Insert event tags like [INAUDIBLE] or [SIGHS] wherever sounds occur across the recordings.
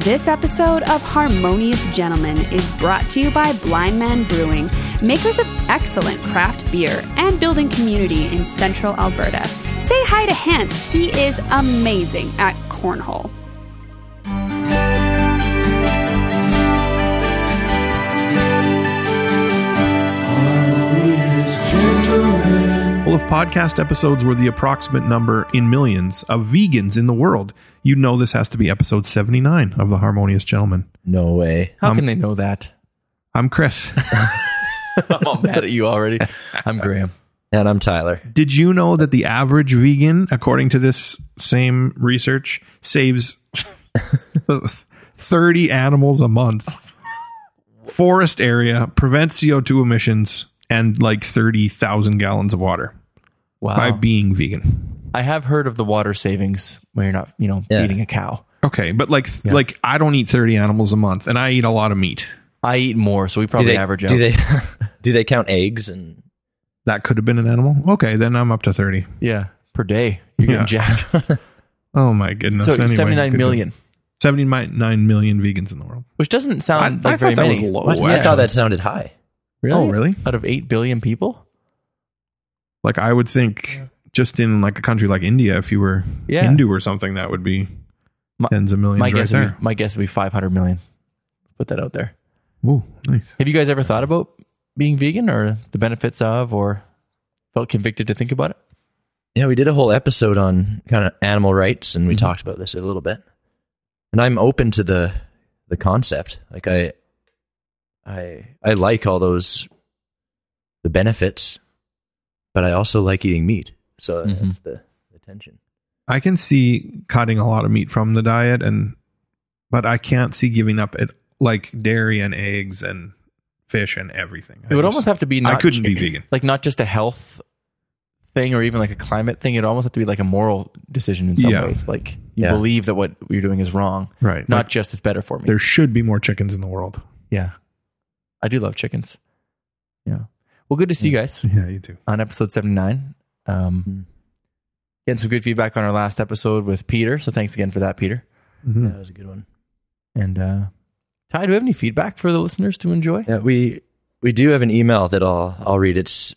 This episode of Harmonious Gentlemen is brought to you by Blind Man Brewing, makers of excellent craft beer and building community in central Alberta. Say hi to Hans, he is amazing at cornhole. Well, if podcast episodes were the approximate number in millions of vegans in the world, you'd know this has to be episode 79 of The Harmonious Gentleman. No way. How um, can they know that? I'm Chris. [LAUGHS] [LAUGHS] I'm all mad at you already. I'm Graham. And I'm Tyler. Did you know that the average vegan, according to this same research, saves [LAUGHS] 30 animals a month? Forest area, prevents CO2 emissions, and like 30,000 gallons of water Wow. by being vegan. I have heard of the water savings where you're not, you know, Yeah. feeding a cow. Okay, but like like I don't eat 30 animals a month and I eat a lot of meat. I eat more, so we Do probably they, average do out. they [LAUGHS] do they count eggs and That could have been an animal. Okay, then I'm up to 30. yeah, per day. You're Yeah. getting [LAUGHS] jacked. Oh my goodness. so Anyway, 79 good million, job. 79 million vegans in the world. which doesn't sound I- I like very thought that many. was low. What? Oh, I thought that sounded high. Oh, really? Oh, really? Out of 8 billion people? Like I would think just in like a country like India, if you were Yeah. Hindu or something, that would be My- tens of millions My right guess would there. be, my guess would be 500 million. Put that out there. Ooh, nice. Have you guys ever thought about being vegan or the benefits of or felt convicted to think about it? Yeah, we did a whole episode on kind of animal rights, and we mm-hmm. talked about this a little bit. And I'm open to the the concept. Like I, I, I like all those the benefits, but I also like eating meat. So Mhm. that's the, the tension. I can see cutting a lot of meat from the diet and but I can't see giving up it like dairy and eggs and fish and everything. It would almost have to be I couldn't be [LAUGHS] vegan. like not just a health thing or even like a climate thing. It almost have to be like a moral decision in some Yeah. ways. Like you Yeah. believe that what you're doing is wrong, Right. not Like, just it's better for me. there should be more chickens in the world. Yeah, I do love chickens. Yeah. Well, good to see you guys [LAUGHS] Yeah, you too. on episode 79. Um, Mhm. Getting some good feedback on our last episode with Peter. So thanks again for that, Peter. Mhm. Yeah, that was a good one. And uh, Ty, do we have any feedback for the listeners to enjoy? Yeah, we we do have an email that I'll I'll read. It's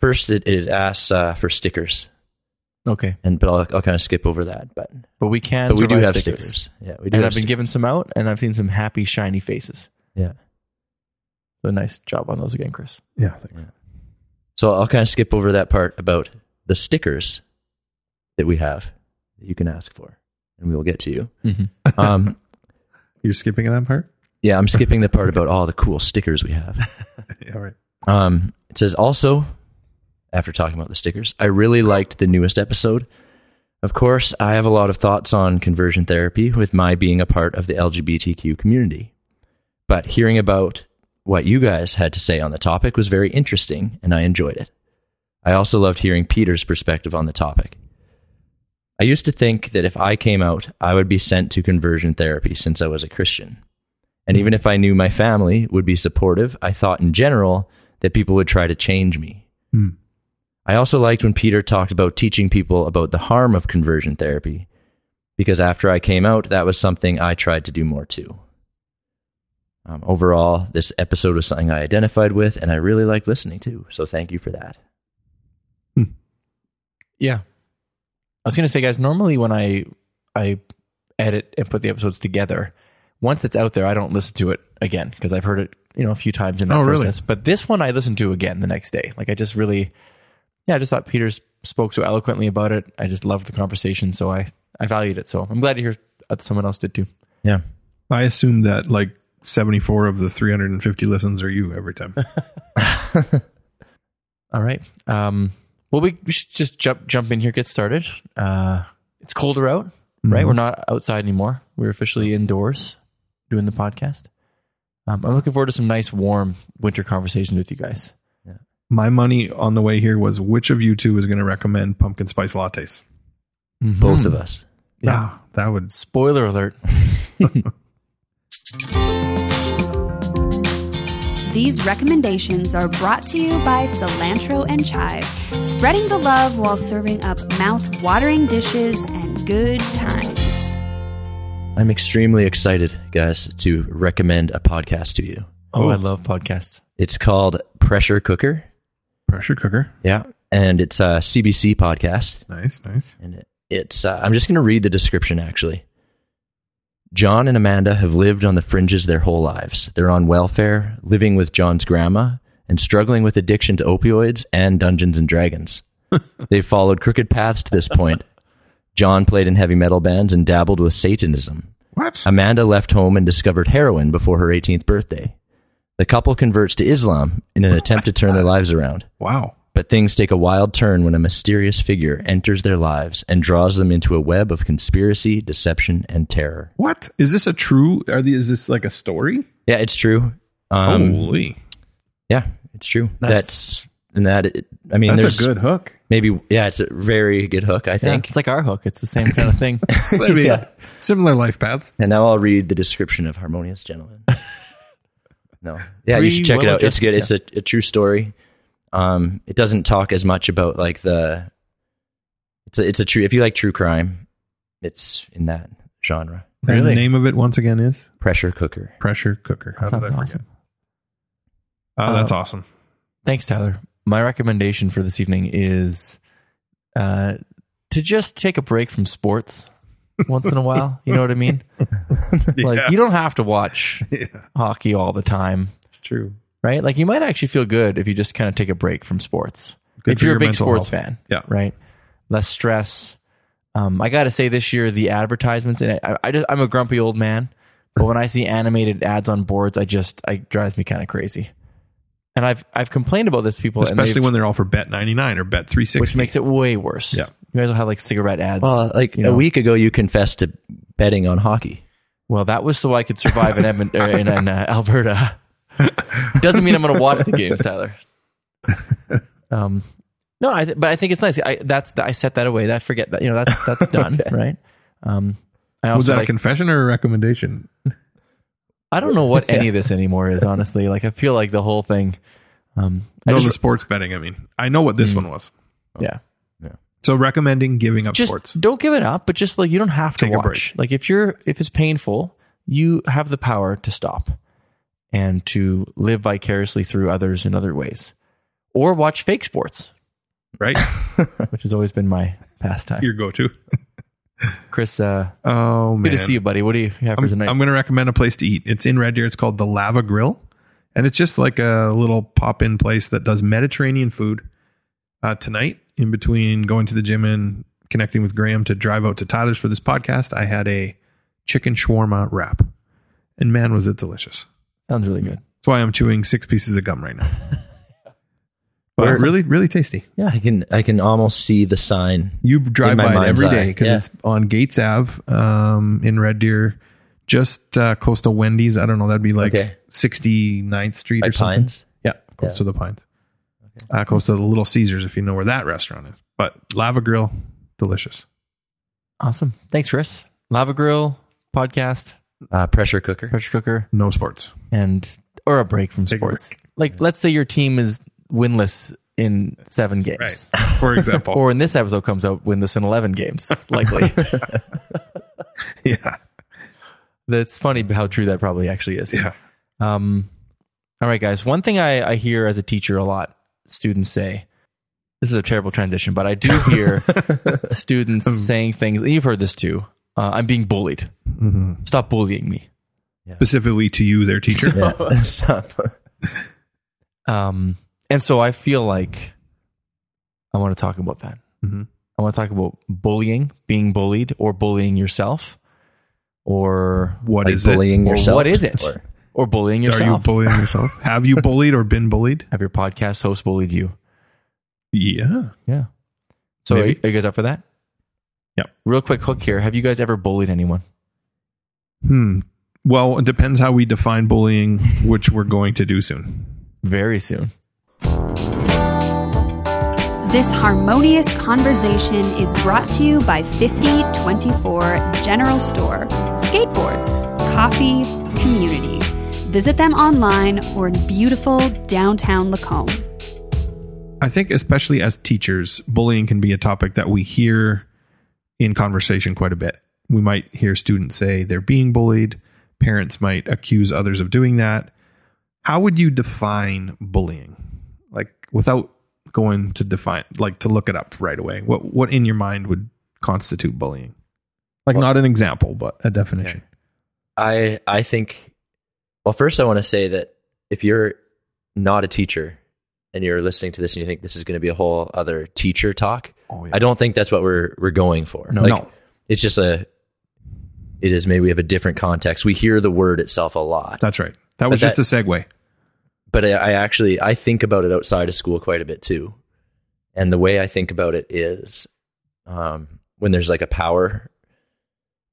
first it, it asks uh, for stickers, Okay. and but I'll I'll kind of skip over that. But But we can. but we do have stickers. Yeah, we do. And have I've been sti- giving some out, and I've seen some happy, shiny faces. yeah. So nice job on those again, Chris. Yeah, thanks. So I'll kind of skip over that part about the stickers that we have that you can ask for, and we will get to you. Mm-hmm. Um, [LAUGHS] You're skipping that part? yeah, I'm skipping the part [LAUGHS] about all the cool stickers we have. [LAUGHS] Yeah, right. Um, it says also, after talking about the stickers, I really liked the newest episode. Of course, I have a lot of thoughts on conversion therapy with my being a part of the LGBTQ community. But hearing about what you guys had to say on the topic was very interesting, and I enjoyed it. I also loved hearing Peter's perspective on the topic. I used to think that if I came out, I would be sent to conversion therapy since I was a Christian. And even if I knew my family would be supportive, I thought in general that people would try to change me. Hmm. I also liked when Peter talked about teaching people about the harm of conversion therapy, because after I came out, that was something I tried to do more too. Um, overall, this episode was something I identified with, and I really liked listening to. So thank you for that. Yeah. I was gonna say, guys. Normally, when I I edit and put the episodes together, once it's out there, I don't listen to it again because I've heard it, you know, a few times in that Oh, really? process. But this one, I listened to again the next day. Like I just really, yeah, I just thought Peter spoke so eloquently about it. I just loved the conversation, so I I valued it. So I'm glad to hear that someone else did too. Yeah. I assume that like 74 of the 350 listens are you every time. [LAUGHS] All right. Um, well, we, we should just jump jump in here, get started. Uh, it's colder out, right? Mhm. We're not outside anymore. We're officially indoors doing the podcast. Um, I'm looking forward to some nice, warm winter conversations with you guys. My money on the way here was which of you two is going to recommend pumpkin spice lattes? Both of us. Yeah. Ah, that would Spoiler alert. [LAUGHS] These recommendations are brought to you by Cilantro and Chive, spreading the love while serving up mouth watering dishes and good times. I'm extremely excited, guys, to recommend a podcast to you. Oh, I love podcasts. It's called Pressure Cooker. Pressure cooker. Yeah. And it's a CBC podcast. Nice, nice. And it, it's, uh, I'm just going to read the description actually. John and Amanda have lived on the fringes their whole lives. They're on welfare, living with John's grandma, and struggling with addiction to opioids and Dungeons and Dragons. [LAUGHS] They've followed crooked paths to this point. John played in heavy metal bands and dabbled with Satanism. What? Amanda left home and discovered heroin before her 18th birthday. The couple converts to Islam in an attempt to turn their [LAUGHS] lives around. wow. But things take a wild turn when a mysterious figure enters their lives and draws them into a web of conspiracy, deception, and terror. What is this a true? Are these? Is this like a story? Yeah, it's true. Um, Holy, yeah, it's true. That's- That's, and that. It, I mean, that's there's a good hook. maybe. Yeah, it's a very good hook. I Yeah, think. it's like our hook. It's the same kind of thing. [LAUGHS] I mean, [LAUGHS] similar life paths. And now I'll read the description of Harmonious Gentlemen. [LAUGHS] no. Yeah, Three you should check it out. It's well-adjusted- good. It's a, a true story. Um, it doesn't talk as much about like the. It's a, it's a true. If you like true crime, it's in that genre. And the Really? name of it once again is Pressure cooker. Pressure Cooker. How That did I sounds forget? awesome. Oh, that's Uh, awesome. Thanks, Tyler. My recommendation for this evening is uh, to just take a break from sports [LAUGHS] once in a while. You know what I mean? [LAUGHS] Like Yeah. you don't have to watch [LAUGHS] Yeah, hockey all the time, it's true. Right? Like you might actually feel good if you just kind of take a break from sports. Good if you're your a big sports health. fan, Yeah. right? Less stress. Um, I got to say, this year the advertisements and I, I just I'm a grumpy old man, but when I see animated ads on boards, I just I it drives me kind of crazy. And I've I've complained about this to people, Especially they've- when they're all for Bet ninety nine or Bet three sixty, which makes it way worse. Yeah. you guys will have like cigarette ads. Well, like you know. a week ago, you confessed to betting on hockey. Well, that was so I could survive in Edmonton in, in uh, Alberta. Doesn't mean I'm going to watch the games, Tyler. Um, no, I th- but I think it's nice. I that's I set that away. I forget that you know that's that's [LAUGHS] done, right? Um, I also was that a confession or a recommendation? I don't know what any of this anymore is. Honestly, like I feel like the whole thing. Um, I No, just, the sports betting. I mean, I know what this one was. yeah, yeah. So recommending giving up just sports. don't give it up, but just like you don't have to Take a watch. break. Like if you're if it's painful, you have the power to stop and to live vicariously through others in other ways, or watch fake sports, Right, [LAUGHS] which has always been my pastime. your go-to. Chris, uh, Oh man, good to see you, buddy. What do you have for I'm, tonight? I'm going to recommend a place to eat. It's in Red Deer. It's called the Lava Grill, and it's just like a little pop-in place that does Mediterranean food. Uh, tonight, in between going to the gym and connecting with Graham to drive out to Tyler's for this podcast, I had a chicken shawarma wrap, and man, was it delicious! Sounds really good. That's why I'm chewing six pieces of gum right now. [LAUGHS] But Where- really, really tasty. Yeah, I can I can almost see the sign. You drive In my by it mind's every eye, because yeah. it's on Gaetz Ave um, in Red Deer, just uh, close to Wendy's. I don't know. That'd be like Okay. 69th Street By or something. Pines. Yeah, close Yeah. to the Pines. Uh, close to the Little Caesars, if you know where that restaurant is. But Lava Grill, delicious. Awesome. Thanks, Chris. Lava Grill podcast, Uh, pressure cooker. pressure cooker, No sports. and or a break from Take a sports. Like, let's say your team is winless in seven games. Right. [LAUGHS] For example. Or in this episode comes out, winless in 11 games, [LAUGHS] likely. [LAUGHS] yeah. That's funny how true that probably actually is. Yeah. Um, all right, guys. One thing I, I hear as a teacher a lot, students say, this is a terrible transition, but I do hear students saying things, and you've heard this too. Uh, I'm being bullied. Mhm. Stop bullying me. Specifically to you, their teacher. [LAUGHS] Yeah. [LAUGHS] Stop. Um, and so I feel like I want to talk about that. Mhm. I want to talk about bullying, being bullied, or bullying yourself, or What Like is it? bullying or yourself. what is it, Or- or bullying yourself. Are you bullying yourself? [LAUGHS] Have you bullied or been bullied? Have your podcast host bullied you? Yeah. Yeah. So are you, Maybe. are you guys up for that? Yep. Real quick hook here. Have you guys ever bullied anyone? Hmm. Well, it depends how we define bullying, [LAUGHS] which we're going to do soon. Very soon. This harmonious conversation is brought to you by 5024 General Store. Skateboards, coffee, community. Visit them online or in beautiful downtown Lacombe. I think, especially as teachers, bullying can be a topic that we hear in conversation quite a bit. we might hear students say they're being bullied. Parents might accuse others of doing that. How would you define bullying? Like without going to define like to look it up right away. What what in your mind would constitute bullying? Like Well- not an example, but a definition. I I think well first I want to say that if you're not a teacher and you're listening to this and you think this is going to be a whole other teacher talk, Oh, I don't think that's what we're we're going for. No. Like, No. It's just a it is maybe we have a different context. We hear the word itself a lot. That's right. That was But just a segue. but I, I actually I think about it outside of school quite a bit too. And the way I think about it is um, when there's like a power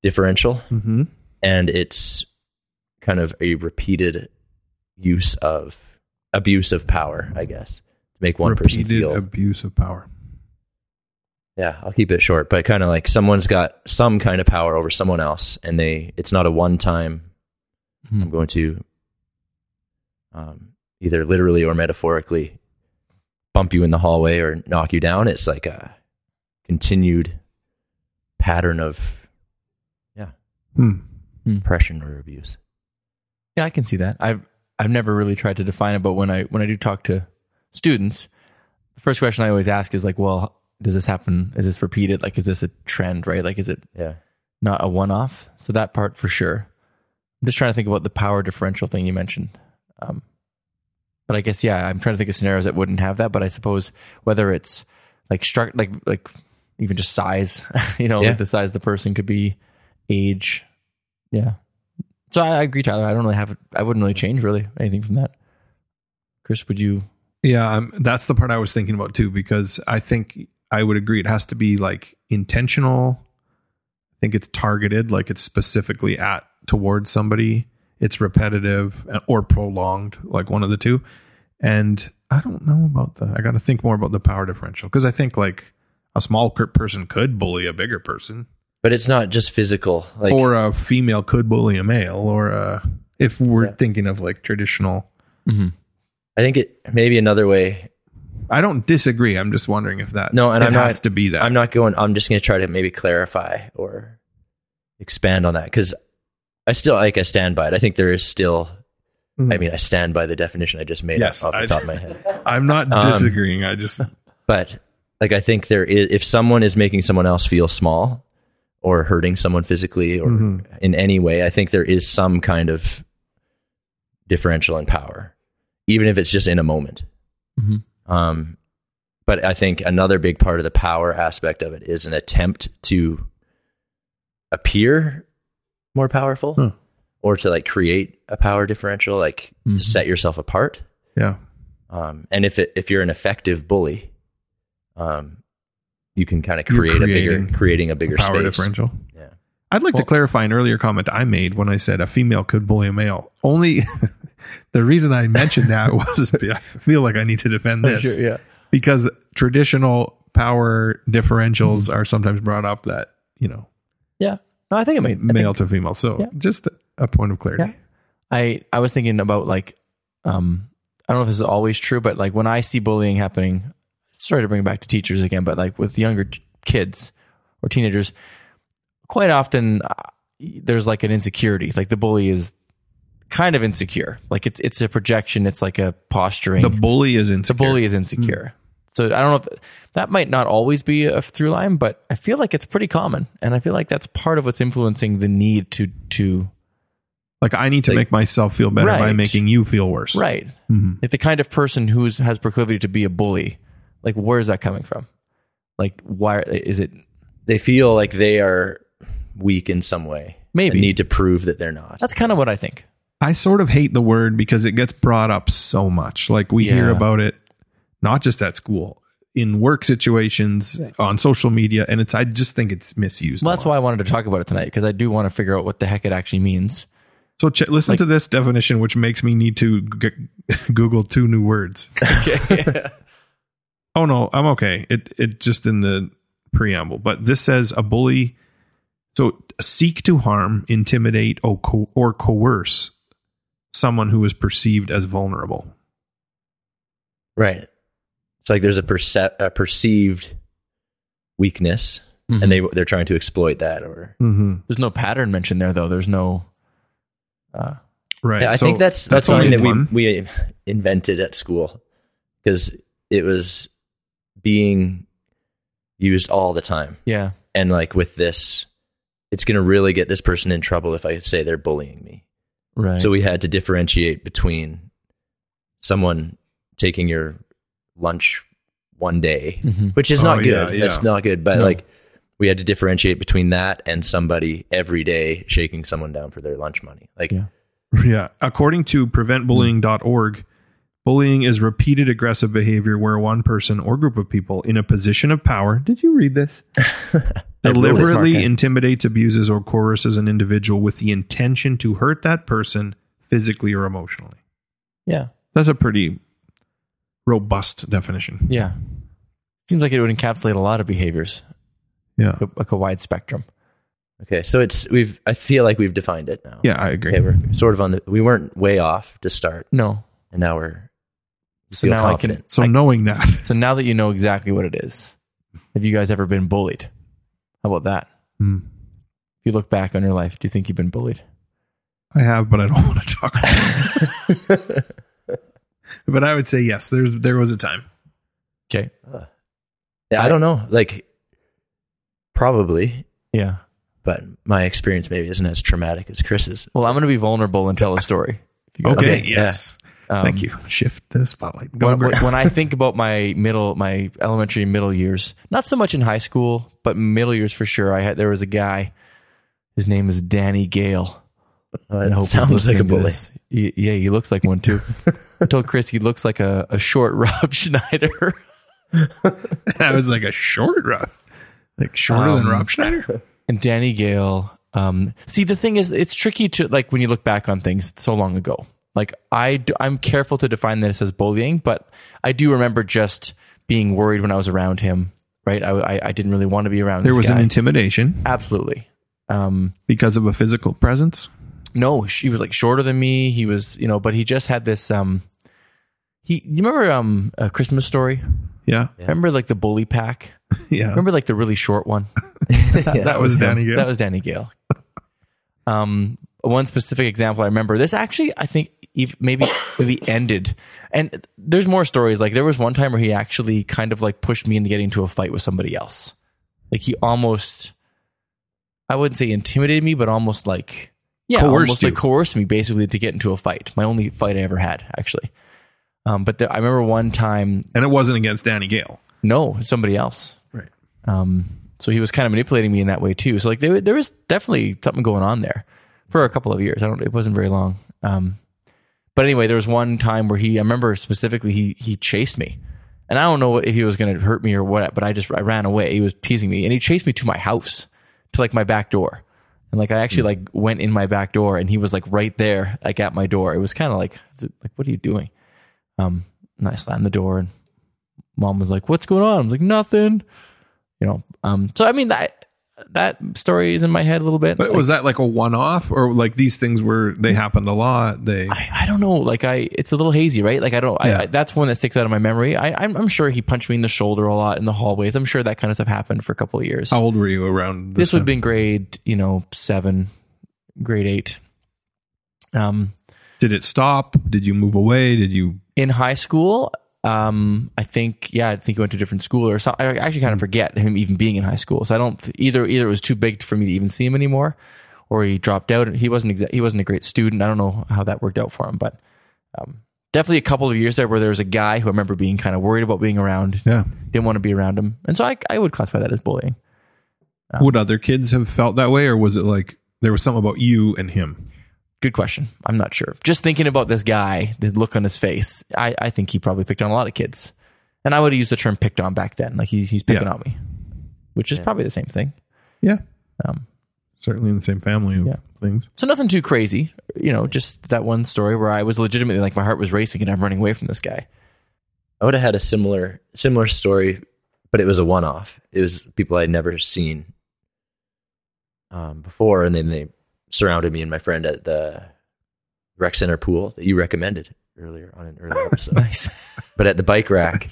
differential Mm-hmm. and it's kind of a repeated use of abuse of power, I guess, to make one person Repeated feel. abuse of power. yeah, I'll keep it short, but kind of like someone's got some kind of power over someone else, and they it's not a one time. Hmm. I'm going to um, either literally or metaphorically bump you in the hallway or knock you down. It's like a continued pattern of yeah Hmm. oppression or abuse. Yeah, I can see that. I've I've never really tried to define it, but when I when I do talk to students, the first question I always ask is like, well, does this happen? Is this repeated? Like, is this a trend? Right? Like, is it Yeah. not a one off? So that part for sure. I'm just trying to think about the power differential thing you mentioned. Um, but I guess yeah, I'm trying to think of scenarios that wouldn't have that. But I suppose whether it's like struck, like like even just size, [LAUGHS] you know, Yeah. like the size of the person could be age. Yeah. So I, I agree, Tyler. I don't really have. I wouldn't really change really anything from that. Chris, would you? Yeah, um, that's the part I was thinking about too, because I think I would agree it has to be like intentional. I think it's targeted, like it's specifically at towards somebody. It's repetitive or prolonged, like one of the two. And I don't know about the. I got to think more about the power differential because I think like a small person could bully a bigger person, But it's not just physical. Like or a female could bully a male, or a, if we're Yeah. thinking of like traditional. I think it maybe another way. I don't disagree. I'm just wondering if that No, and it I'm has not- to be that. I'm not going. I'm just going to try to maybe clarify or expand on that because I still like I stand by it. I think there is still. I mean, I stand by the definition I just made Yes, off the I- top of my [LAUGHS] head. I'm not Um, disagreeing. I just But like, I think there is if someone is making someone else feel small or hurting someone physically or Mhm. in any way, I think there is some kind of differential in power, even if it's just in a moment. Mhm. Um, but I think another big part of the power aspect of it is an attempt to appear more powerful Huh. or to like create a power differential, like Mhm. to set yourself apart. yeah. Um, and if it, if you're an effective bully, um, you can kind of You're create a creating bigger, creating a bigger power space. differential. Yeah. I'd like to clarify an earlier comment I made when I said a female could bully a male. Only [LAUGHS] the reason I mentioned that [LAUGHS] was I feel like I need to defend this yeah. because traditional power differentials Mm-hmm. are sometimes brought up that you know Yeah. No, I think it made I think- male to female. So Yeah. just a point of clarity. Yeah. I I was thinking about like um I don't know if this is always true, but like when I see bullying happening, sorry to bring it back to teachers again, but like with younger kids or teenagers, quite often uh, there's like an insecurity. Like the bully is kind of insecure. Like it's it's a projection. It's like a posturing. The bully is insecure. the bully is insecure. So I don't know if that might not always be a through line, but I feel like it's pretty common, and I feel like that's part of what's influencing the need to to Like I need to Like- make myself feel better by making you feel worse. Right. Mhm. Like the kind of person who has proclivity to be a bully, like where is that coming from? Like why is it They feel like they are weak in some way. Maybe. need to prove that they're not. that's kind of what I think. I sort of hate the word because it gets brought up so much. Like we hear about it not just at school, in work situations, on social media, and it's I just think it's misused. Well, that's why I wanted to talk about it tonight because I do want to figure out what the heck it actually means. So ch- listen Like- to this definition, which makes me need to g- [LAUGHS] Google two new words. [LAUGHS] [LAUGHS] oh no, I'm okay. It it just in the preamble, but this says a bully. So seek to harm, intimidate, or, co- or coerce someone who is perceived as vulnerable. Right. It's like there's a, perce- a perceived weakness Mhm. and they they're trying to exploit that. Or hmm There's no pattern mentioned there though. There's no. Uh, Right. Yeah, I So think that's that's, only something that we one. we invented at school because it was being used all the time, yeah. and like with this, it's going to really get this person in trouble if I say they're bullying me. Right. So we had to differentiate between someone taking your lunch one day, Mhm. which is Oh, not yeah, good. yeah. That's not good. But No. like we had to differentiate between that and somebody every day shaking someone down for their lunch money. Like Yeah. Yeah. According to preventbullying.org, bullying is repeated aggressive behavior where one person or group of people in a position of power, did you read this? [LAUGHS] I've really deliberately intimidates, abuses, or coerces an individual with the intention to hurt that person physically or emotionally. yeah. That's a pretty robust definition. Yeah. Seems like it would encapsulate a lot of behaviors, Yeah. like a wide spectrum. okay, so it's we've I feel like we've defined it now. Yeah, I agree. Okay, we're sort of on the we weren't way off to start, No. and now we're So feel now I can. So I- knowing that, [LAUGHS] So now that you know exactly what it is, have you guys ever been bullied? How about that? Hmm. If you look back on your life, do you think you've been bullied? I have, but I don't [LAUGHS] want to talk about it. [LAUGHS] but I would say yes, there's there was a time. Okay. Yeah, I don't know. Like, probably, Yeah. but my experience maybe isn't as traumatic as Chris's. Well, I'm going to be vulnerable and tell a story. If you guys- Okay, Okay, yes. Um, Thank you. Shift the spotlight. Go When, when- I [LAUGHS] think about my middle, my elementary middle years, not so much in high school, but middle years for sure. I had there was a guy. His name is Danny Gale. Uh, I sounds like a bully. He- yeah, he looks like one too. I told Chris he looks like a, a short [LAUGHS] Rob Schneider. [LAUGHS] that was like a short Rob, like shorter than Um, Rob Schneider. and Danny Gale. Um, see, the thing is, it's tricky to like when you look back on things so long ago. Like I, do, I'm careful to define this as bullying, but I do remember just being worried when I was around him. Right, I, I, I didn't really want to be around. There this was guy. an intimidation absolutely. Um, because of a physical presence. no, he was like shorter than me. He was, you know, but he just had this. Um, he, you remember um, a Christmas story? Yeah, Remember like the bully pack? [LAUGHS] yeah. Remember like the really short one? [LAUGHS] that was Danny Gale. That was Danny Gale. Um, one specific example I remember. This actually, I think, ev- maybe maybe ended. And there's more stories. Like there was one time where he actually kind of like pushed me into getting into a fight with somebody else. Like he almost, I wouldn't say intimidated me, but almost like yeah, Coerced almost you. like coerced me basically to get into a fight. My only fight I ever had actually. Um, but there, I remember one time, and it wasn't against Danny Gale. no, somebody else. Right. Um, so he was kind of manipulating me in that way too. So like there, there was definitely something going on there for a couple of years. I don't. It wasn't very long. Um, but anyway, there was one time where he. I remember specifically he he chased me, and I don't know if he was going to hurt me or what. But I just I ran away. He was teasing me, and he chased me to my house, to like my back door, and like I actually like went in my back door, and he was like right there, like at my door. It was kind of like like what are you doing? Um, and I slammed the door, and mom was like, "What's going on?" I'm like, "Nothing." You know. Um. So I mean that that story is in my head a little bit. But Like, was that like a one-off, or like these things were they happened a lot? They I, I don't know. Like I, it's a little hazy, right? Like I don't. Yeah. I, I, that's one that sticks out of my memory. I, I'm, I'm sure he punched me in the shoulder a lot in the hallways. I'm sure that kind of stuff happened for a couple of years. how old were you around? this would have been grade, you know, seven, grade eight. Um, Did it stop? Did you move away? Did you? in high school, um, I think, yeah, I think he went to a different school or something. I actually kind of forget him even being in high school. So I don't either. Either it was too big for me to even see him anymore, or he dropped out. And he wasn't exa- he wasn't a great student. I don't know how that worked out for him, but um, definitely a couple of years there where there was a guy who I remember being kind of worried about being around, Yeah. didn't want to be around him, and so I I would classify that as bullying. Would other kids have felt that way, or was it like there was something about you and him? Good question. I'm not sure. Just thinking about this guy, the look on his face, I, I think he probably picked on a lot of kids. And I would have used the term picked on back then. Like he's, he's picking Yeah. on me, which is probably the same thing. Yeah, Um, certainly in the same family of Yeah. things. so nothing too crazy, you know, just that one story where I was legitimately like my heart was racing and I'm running away from this guy. I would have had a similar similar story, but it was a one off. It was people I'd never seen um, before, and then they surrounded me and my friend at the rec center pool that you recommended earlier on an earlier [LAUGHS] episode. Nice. but at the bike rack,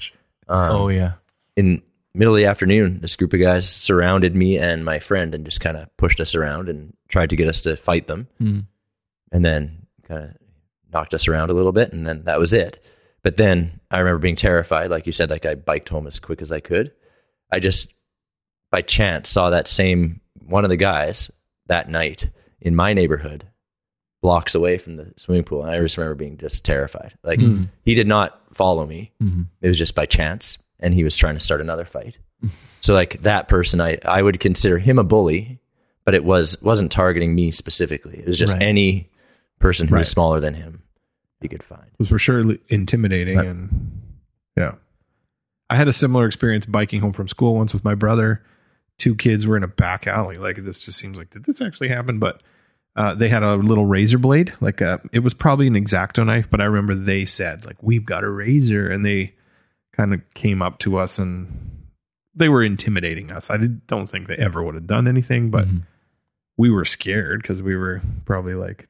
um, oh yeah. in middle of the afternoon, this group of guys surrounded me and my friend and just kind of pushed us around and tried to get us to fight them. Mm. and then kind of knocked us around a little bit and then that was it but then i remember being terrified like you said like i biked home as quick as i could i just by chance saw that same one of the guys that night in my neighborhood blocks away from the swimming pool and i just remember being just terrified. Like he did not follow me. Mhm. it was just by chance and he was trying to start another fight. So like that person i i would consider him a bully but it was wasn't targeting me specifically. It was just Right. any person who was smaller than him he could find. Was for sure intimidating Right. and yeah. I had a similar experience biking home from school once with my brother two kids were in a back alley like this just seems like did this actually happen but uh, they had a little razor blade like a, it was probably an X-Acto knife but i remember they said like we've got a razor and they kind of came up to us and they were intimidating us i did, don't think they ever would have done anything but Mhm. we were scared because we were probably like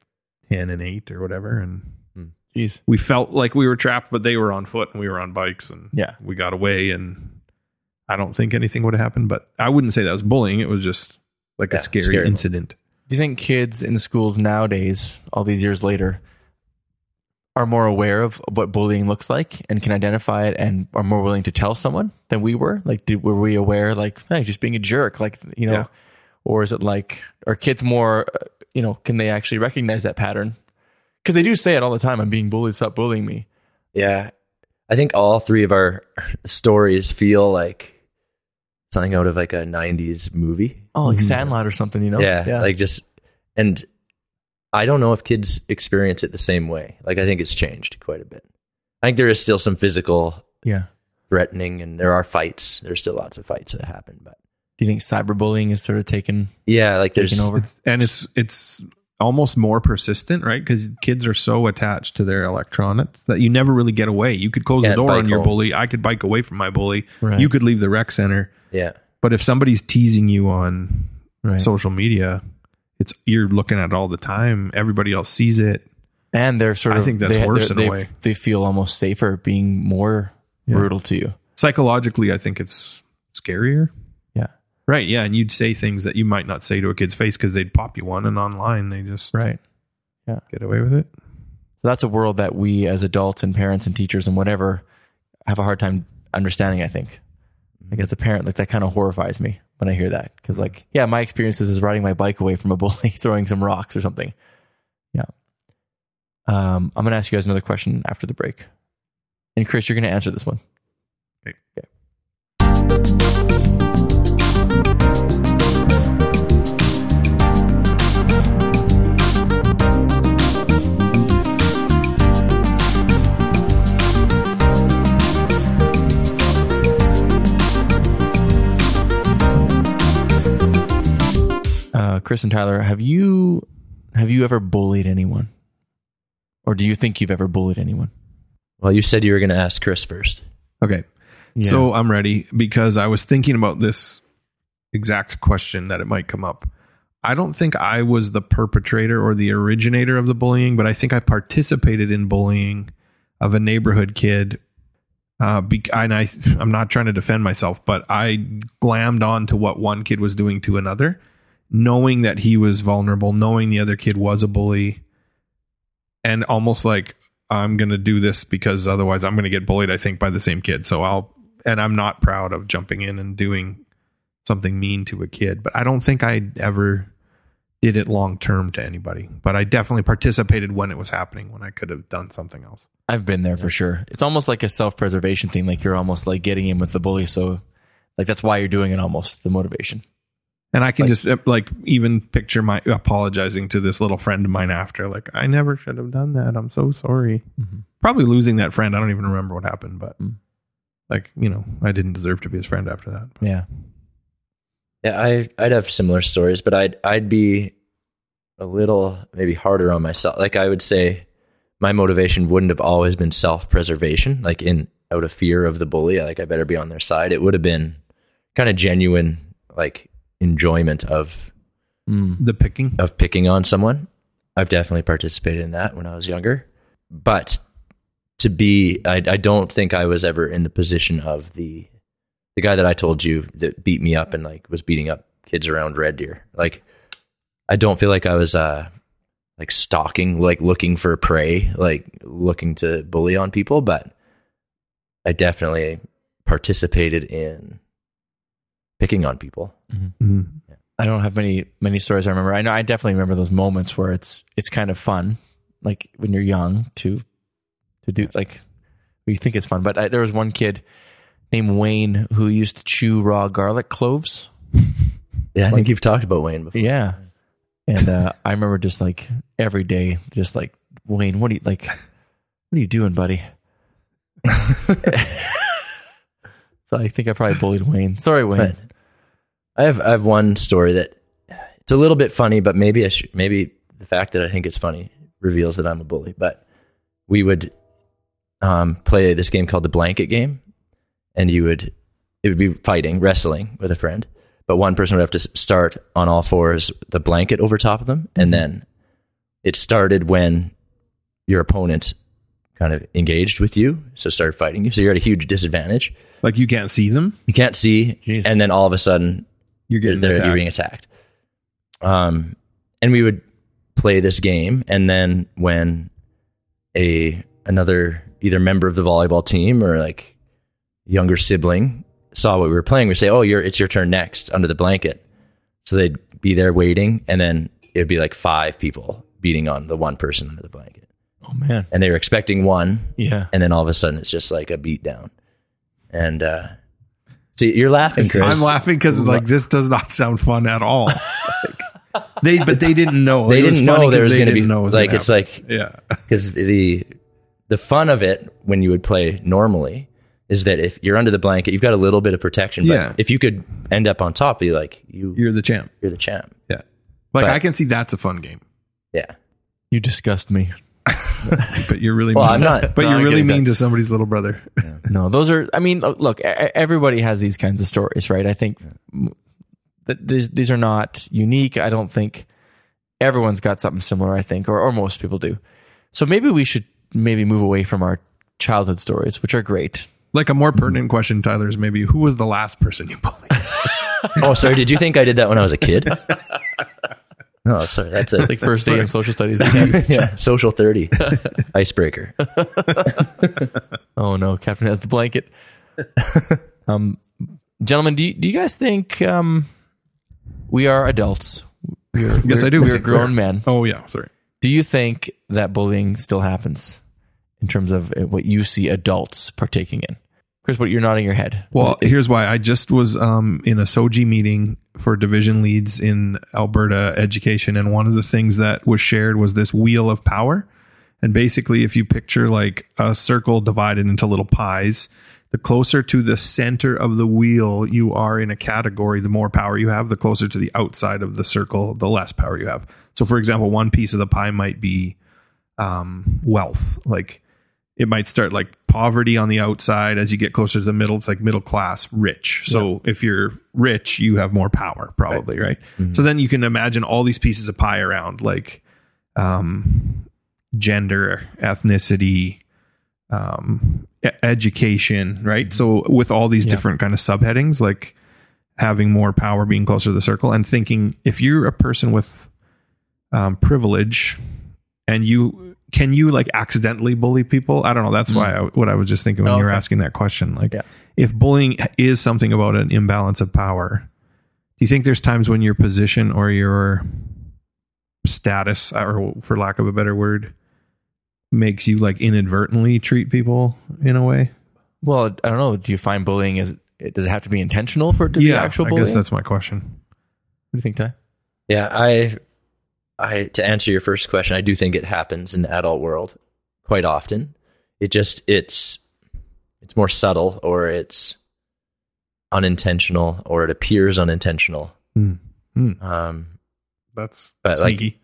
10 and 8 or whatever and Jeez. we felt like we were trapped, but they were on foot and we were on bikes and Yeah. we got away and I don't think anything would have happened, but I wouldn't say that was bullying. It was just like Yeah, a scary, scary incident. Do you think kids in schools nowadays, all these years later, are more aware of what bullying looks like and can identify it and are more willing to tell someone than we were? Like, did, were we aware, like, hey, just being a jerk, like, you know, Yeah. or is it like, are kids more, uh, you know, can they actually recognize that pattern? Because they do say it all the time. I'm being bullied. Stop bullying me. yeah i think all three of our stories feel like something out of like a 90s movie Oh, like mm-hmm. Sandlot or something, you know? yeah, like just and i don't know if kids experience it the same way like i think it's changed quite a bit i think there is still some physical yeah. threatening and there are fights there's still lots of fights that happen but Do you think cyberbullying is sort of taken yeah like there's taken over? And it's, it's almost more persistent, right? Because kids are so attached to their electronics that you never really get away. You could close the door on your home. bully. I could bike away from my bully. Right. You could leave the rec center. yeah But if somebody's teasing you on Right. social media, it's you're looking at it all the time. Everybody else sees it. and they're sort of I think that's they, worse in a way. They feel almost safer being more brutal to you. Psychologically, I think it's scarier. Yeah. Right. Yeah. And you'd say things that you might not say to a kid's face because they'd pop you one, and online they just Right. Yeah. get away with it. So that's a world that we as adults and parents and teachers and whatever have a hard time understanding, I think. Like as a parent, like that kind of horrifies me when I hear that. Cause like, yeah, my experiences is riding my bike away from a bully, [LAUGHS] throwing some rocks or something. Yeah. Um, I'm going to ask you guys another question after the break. And Chris, you're going to answer this one. Okay. Okay. Chris and Tyler, have you have you ever bullied anyone, or do you think you've ever bullied anyone? well you said you were going to ask chris first Okay. So I'm ready because I was thinking about this exact question that it might come up. I don't think I was the perpetrator or the originator of the bullying, but I think I participated in bullying of a neighborhood kid. Uh, be, and I, I'm not trying to defend myself, but I glammed on to what one kid was doing to another, knowing that he was vulnerable, knowing the other kid was a bully, and almost like I'm going to do this because otherwise I'm going to get bullied, I think, by the same kid. So I'll, and I'm not proud of jumping in and doing something mean to a kid, but I don't think I ever did it long term to anybody. But I definitely participated when it was happening, when I could have done something else. I've been there for sure. It's almost like a self preservation thing. Like you're almost like getting in with the bully. So like that's why you're doing it almost the motivation. And I can Like- just uh, like even picture my apologizing to this little friend of mine after, like, I never should have done that. I'm so sorry. Probably losing that friend. I don't even remember what happened, but Mm. like, you know, I didn't deserve to be his friend after that. Yeah. Yeah, I I'd have similar stories, but I'd I'd be a little maybe harder on myself. Like I would say my motivation wouldn't have always been self-preservation, like in out of fear of the bully, like I better be on their side. It would have been kind of genuine like enjoyment of Mm. The picking. of picking on someone. I've definitely participated in that when I was younger. But to be I I don't think I was ever in the position of the the the guy that I told you that beat me up and like was beating up kids around Red Deer. Like, I don't feel like I was uh like stalking, like looking for prey, like looking to bully on people, but I definitely participated in picking on people. Mhm. I don't have many many stories I remember. I know I definitely remember those moments where it's it's kind of fun, like when you're young to to do like you think it's fun. But I, there was one kid named Wayne who used to chew raw garlic cloves. [LAUGHS] Yeah, I think you've talked about Wayne before. Yeah, and uh, [LAUGHS] I remember just like every day, just like Wayne, what are you like? What are you doing, buddy? [LAUGHS] so I think I probably bullied Wayne. Sorry, Wayne. But I have I have one story that it's a little bit funny, but maybe I should, maybe the fact that I think it's funny reveals that I'm a bully. But we would um, play this game called the blanket game, and you would it would be fighting wrestling with a friend, but one person would have to start on all fours, the blanket over top of them, and then it started when your opponent kind of engaged with you, so started fighting you. So you're at a huge disadvantage. Like you can't see them. You can't see, Jeez. and then all of a sudden You're getting they're, attacked. you're being attacked. Um, and we would play this game, and then when a another either member of the volleyball team or like younger sibling saw what we were playing, we'd say, "Oh, you're it's your turn next under the blanket." So they'd be there waiting, and then it'd be like five people beating on the one person under the blanket, oh man, and they were expecting one, yeah. and then all of a sudden it's just like a beat down. And uh, see, you're laughing, Chris. I'm laughing because like this does not sound fun at all. Like, [LAUGHS] they but they didn't know. They It was didn't know there 'cause was going to be didn't know it was like gonna it's happen. like yeah. [LAUGHS] because the the fun of it when you would play normally is that if you're under the blanket, you've got a little bit of protection. But Yeah. if you could end up on top, be like you, You're the champ. you're the champ. Yeah. Like But- I can see that's a fun game. Yeah. You disgust me. [LAUGHS] But you're really Well, mean. I'm not- But no, you're I'm really mean that. to somebody's little brother. No, those are. I mean, look, everybody has these kinds of stories, right? I think that these these are not unique. I don't think everyone's got something similar. I think, or or most people do. So maybe we should maybe move away from our childhood stories, which are great. Like a more pertinent question, Tyler, is maybe who was the last person you bullied? [LAUGHS] Oh, sorry. Did you think I did that when I was a kid? [LAUGHS] No, sorry. That's a [LAUGHS] Like first day in social studies. [LAUGHS] [LAUGHS] yeah, social thirty icebreaker. oh no, Captain has the blanket. um, gentlemen, do you, do you guys think um, we are adults? We're, Yes, we're- I do. We're grown men. Oh yeah, sorry. Do you think that bullying still happens in terms of uh, what you see adults partaking in? Chris, what you're nodding your head. Well, here's why. I just was um, in a SOGI meeting for division leads in Alberta education, and one of the things that was shared was this wheel of power. And basically, if you picture like a circle divided into little pies, the closer to the center of the wheel you are in a category, the more power you have. The closer to the outside of the circle, the less power you have. So, for example, one piece of the pie might be um, wealth. Like it might start like poverty on the outside. As you get closer to the middle, it's like middle class, rich. So if you're rich, you have more power, probably, right? So then you can imagine all these pieces of pie around, like um, gender, ethnicity, um, e- education, right? So with all these Yeah. different kind of subheadings, like having more power, being closer to the circle, and thinking if you're a person with um, privilege and you can you like accidentally bully people i don't know that's why mm. I, what i was just thinking when Oh, you were okay. asking that question like Yeah. if bullying is something about an imbalance of power do you think there's times when your position or your status or for lack of a better word makes you like inadvertently treat people in a way Well, I don't know. Do you find bullying is does it have to be intentional for it to be actual i bullying? guess that's my question what do you think, Ty? Yeah, I, I to answer your first question, I do think it happens in the adult world quite often. It just it's it's more subtle, or it's unintentional, or it appears unintentional. Hmm. Hmm. Um, that's But, like,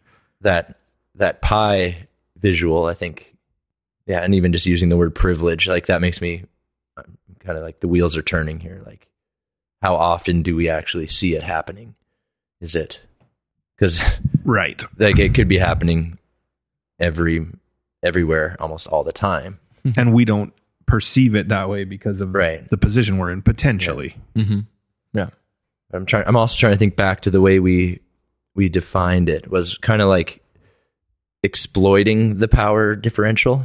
that that pie visual, I think, yeah, and even just using the word privilege, like that makes me kind of like the wheels are turning here. Like, how often do we actually see it happening? Is it because right [LAUGHS] like it could be happening every everywhere almost all the time and we don't perceive it that way because of Right. the position we're in potentially. Mm-hmm. Yeah. I'm trying. I'm also trying to think back to the way we we defined it was kind of like exploiting the power differential,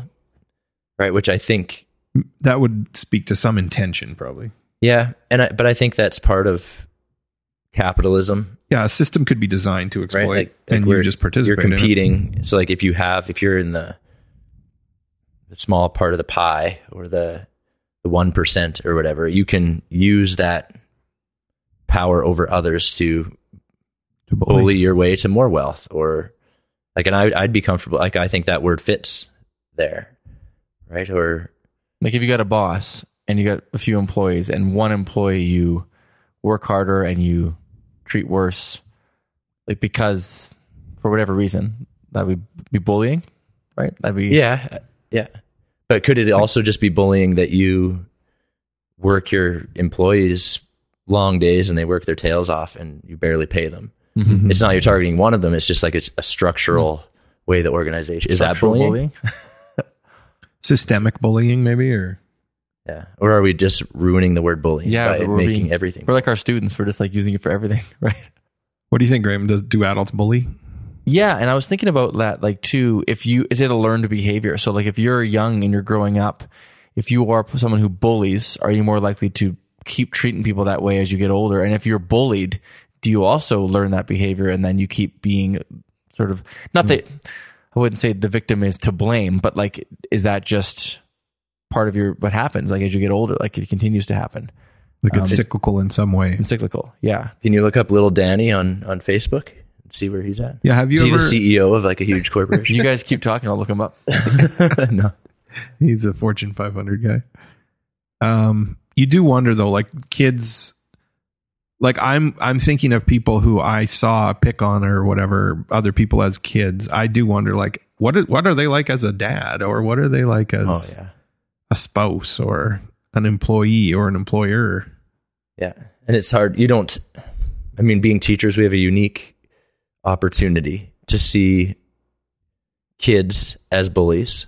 right? Which I think, That would speak to some intention, probably. yeah, and I, but I think that's part of capitalism, Yeah, a system could be designed to exploit, right? Like, and you're just participate. You're in it. competing. So, like, if you have, if you're in the the small part of the pie or the the one percent or whatever, you can use that power over others to to bully. bully your way to more wealth or like and I, i'd be comfortable like i think that word fits there right or Like if you got a boss and you got a few employees and one employee you work harder and you treat worse, like because for whatever reason, that would be bullying, right? That'd be yeah yeah but could it also just be bullying that you work your employees long days and they work their tails off and you barely pay them Mhm. it's not you're targeting one of them it's just like it's a structural way the organization is that structural bullying? [LAUGHS] systemic bullying, maybe, or yeah or are we just ruining the word bullying Yeah, by we're making being- everything We're like our students. We're just like using it for everything, [LAUGHS] right? what do you think, Graham? Does do adults bully? Yeah, and I was thinking about that, like too. If you is it a learned behavior? So, like, if you're young and you're growing up, if you are someone who bullies, are you more likely to keep treating people that way as you get older? And if you're bullied, do you also learn that behavior and then you keep being sort of not hmm. that I wouldn't say the victim is to blame, but like, is that just part of your what happens? Like as you get older, like it continues to happen. Like Um, it's cyclical in some way. Cyclical. Yeah. can you look up little danny on on facebook and see where he's at Yeah, have you Is ever? the CEO of like a huge [LAUGHS] corporation? You guys keep talking. I'll look him up. [LAUGHS] no. He's a Fortune 500 guy. Um, you do wonder though, like kids, like I'm, I'm thinking of people who I saw pick on or whatever other people as kids. I do wonder, like, what, are- what are they like as a dad, or what are they like as Oh yeah, a spouse, or an employee, or an employer? yeah. And it's hard. You don't. I mean, being teachers, we have a unique opportunity to see kids as bullies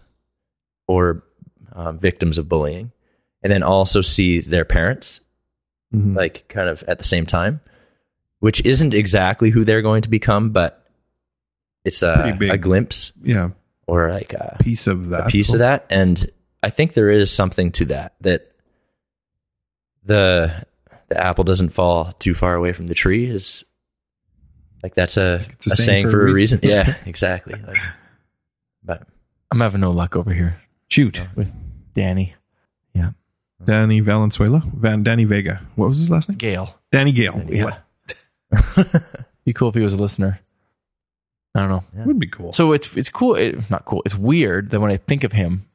or um, victims of bullying, and then also see their parents Mhm. like kind of at the same time, which isn't exactly who they're going to become, but it's a, big. a glimpse yeah, or like a, piece of that. a piece of that and i think there is something to that that the the apple doesn't fall too far away from the tree is like that's a, a a saying, for a reason, yeah [LAUGHS] exactly like, but I'm having no luck over here Shoot, uh, with Danny. Yeah. Danny Valenzuela, Van Danny Vega. What was his last name? Gail. Danny Gale. Yeah. [LAUGHS] Be cool if he was a listener. I don't know. would be cool. So it's it's cool. It, not cool. It's weird that when I think of him,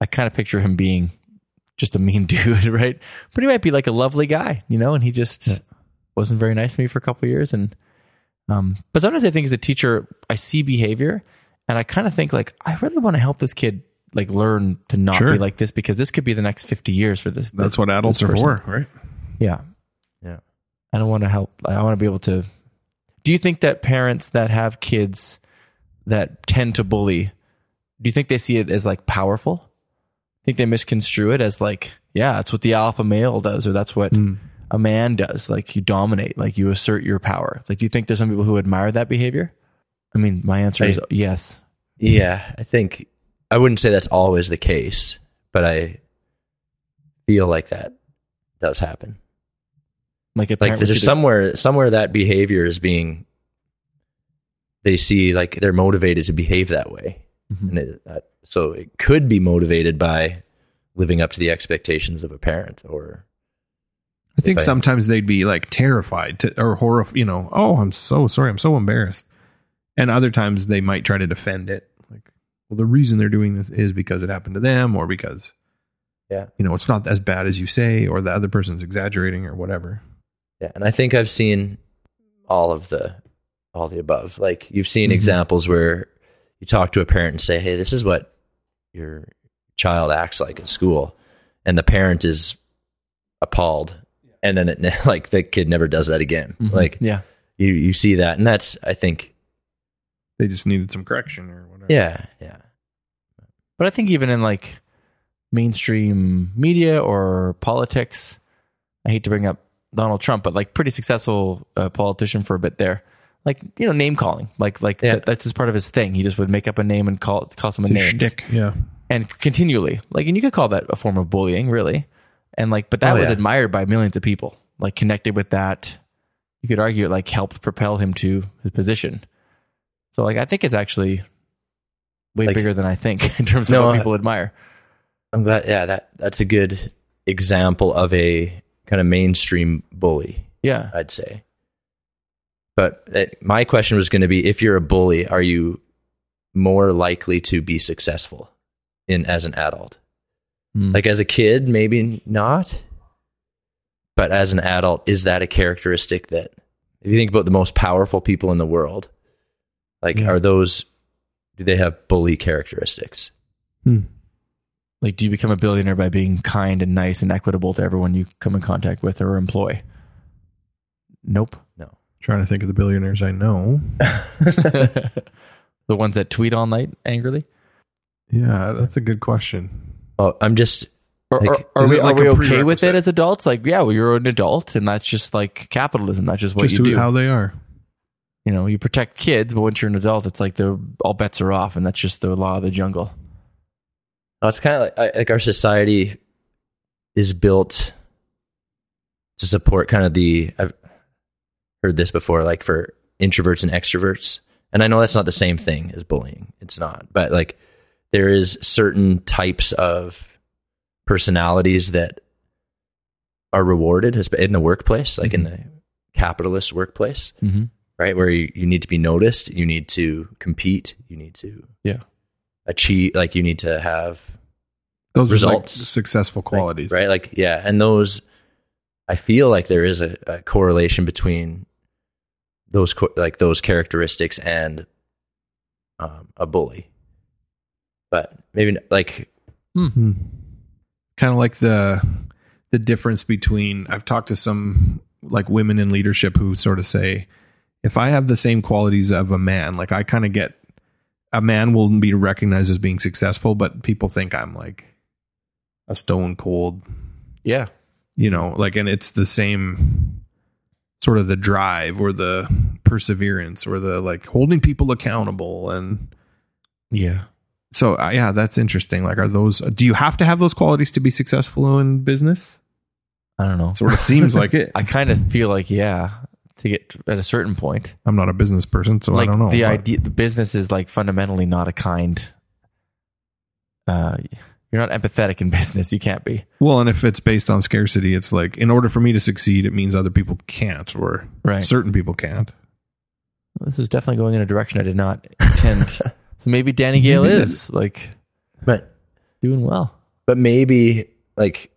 I kind of picture him being just a mean [LAUGHS] dude, right? But he might be like a lovely guy, you know. And he just wasn't very nice to me for a couple of years. And um, but sometimes I think as a teacher, I see behavior, and I kind of think like I really want to help this kid like learn to not Sure. be like this because this could be the next fifty years for this. That's this- what adults are for, right? yeah Yeah. I don't want to help. I want to be able to. Do you think that parents that have kids that tend to bully, do you think they see it as like powerful? Think they misconstrue it as like, yeah, that's what the alpha male does, or that's what hmm. a man does. Like you dominate, like you assert your power. Like, do you think there's some people who admire that behavior? I mean, my answer is yes. yeah i think i wouldn't say that's always the case but i feel like that does happen Like, like there's see the- somewhere somewhere that behavior is being they see like they're motivated to behave that way Mhm. and it, that, so it could be motivated by living up to the expectations of a parent or I think I- sometimes they'd be like terrified to, or horrified, you know, oh, I'm so sorry. I'm so embarrassed. And other times they might try to defend it. Like, well, the reason they're doing this is because it happened to them or because, yeah you know, it's not as bad as you say or the other person's exaggerating or whatever. yeah and i think i've seen all of the all the above like you've seen Mhm. examples where you talk to a parent and say hey this is what your child acts like at school and the parent is appalled and then it [LAUGHS] like the kid never does that again Mhm. like yeah, you you see that and that's i think They just needed some correction or whatever. yeah yeah but I think even in like mainstream media or politics. I hate to bring up Donald Trump, but like pretty successful uh, politician for a bit there. Like you know, name calling, like like Yeah. that, that's just part of his thing. He just would make up a name and call call someone names Shtick, yeah. and continually like and you could call that a form of bullying really and like but that Oh, was yeah. admired by millions of people like connected with that you could argue it like helped propel him to his position so like i think it's actually way Like- bigger than i think [LAUGHS] in terms of No, what people admire I'm glad. Yeah, that that's a good example of a kind of mainstream bully. yeah I'd say. But uh, my question was going to be: If you're a bully, are you more likely to be successful in as an adult? Mm. Like as a kid, maybe not. But as an adult, is that a characteristic that, if you think about the most powerful people in the world, like are those, do they have bully characteristics? Hmm. like do you become a billionaire by being kind and nice and equitable to everyone you come in contact with or employ nope No. Trying to think of the billionaires I know. [LAUGHS] the ones that tweet all night angrily Yeah, that's a good question. Oh, I'm just Or, Like, or are we, like are we okay with it as adults? Like, yeah, well, you're an adult, and that's just like capitalism. That's just what Just you do. how they are. you know, you protect kids, but once you're an adult, it's like they're all bets are off, and that's just the law of the jungle. Oh, it's kind of like, like our society is built to support kind of the. I've heard this before, like for introverts and extroverts, and I know that's not the same thing as bullying. It's not, but like there is certain types of personalities that are rewarded in the workplace, like in the capitalist workplace, Mm-hmm. right? Where you, you need to be noticed, you need to compete, you need to Yeah. achieve, like you need to have Those Results. like successful qualities. right? Like, yeah, and those, I feel like there is a, a correlation between those, co- like those characteristics and um, a bully, but maybe n- like, Hmm. Kind of like the the difference between I've talked to some like women in leadership who sort of say if I have the same qualities of a man, like I kind of get a man will be recognized as being successful, but people think I'm like a stone cold, Yeah, you know, like and it's the same sort of the drive or the perseverance or the like holding people accountable and yeah. so uh, yeah, that's interesting. Like, are those? Do you have to have those qualities to be successful in business? I don't know. Sort of seems like it. [LAUGHS] I kind of feel like yeah, to get at a certain point, I'm not a business person, so like I don't know. the but- idea, the business is like fundamentally not a kind. Uh, you're not empathetic in business. You can't be Well, and if it's based on scarcity, it's like in order for me to succeed, it means other people can't, or right. certain people can't. This is definitely going in a direction I did not intend. [LAUGHS] so maybe Danny Gale Maybe is like but doing well. but maybe like,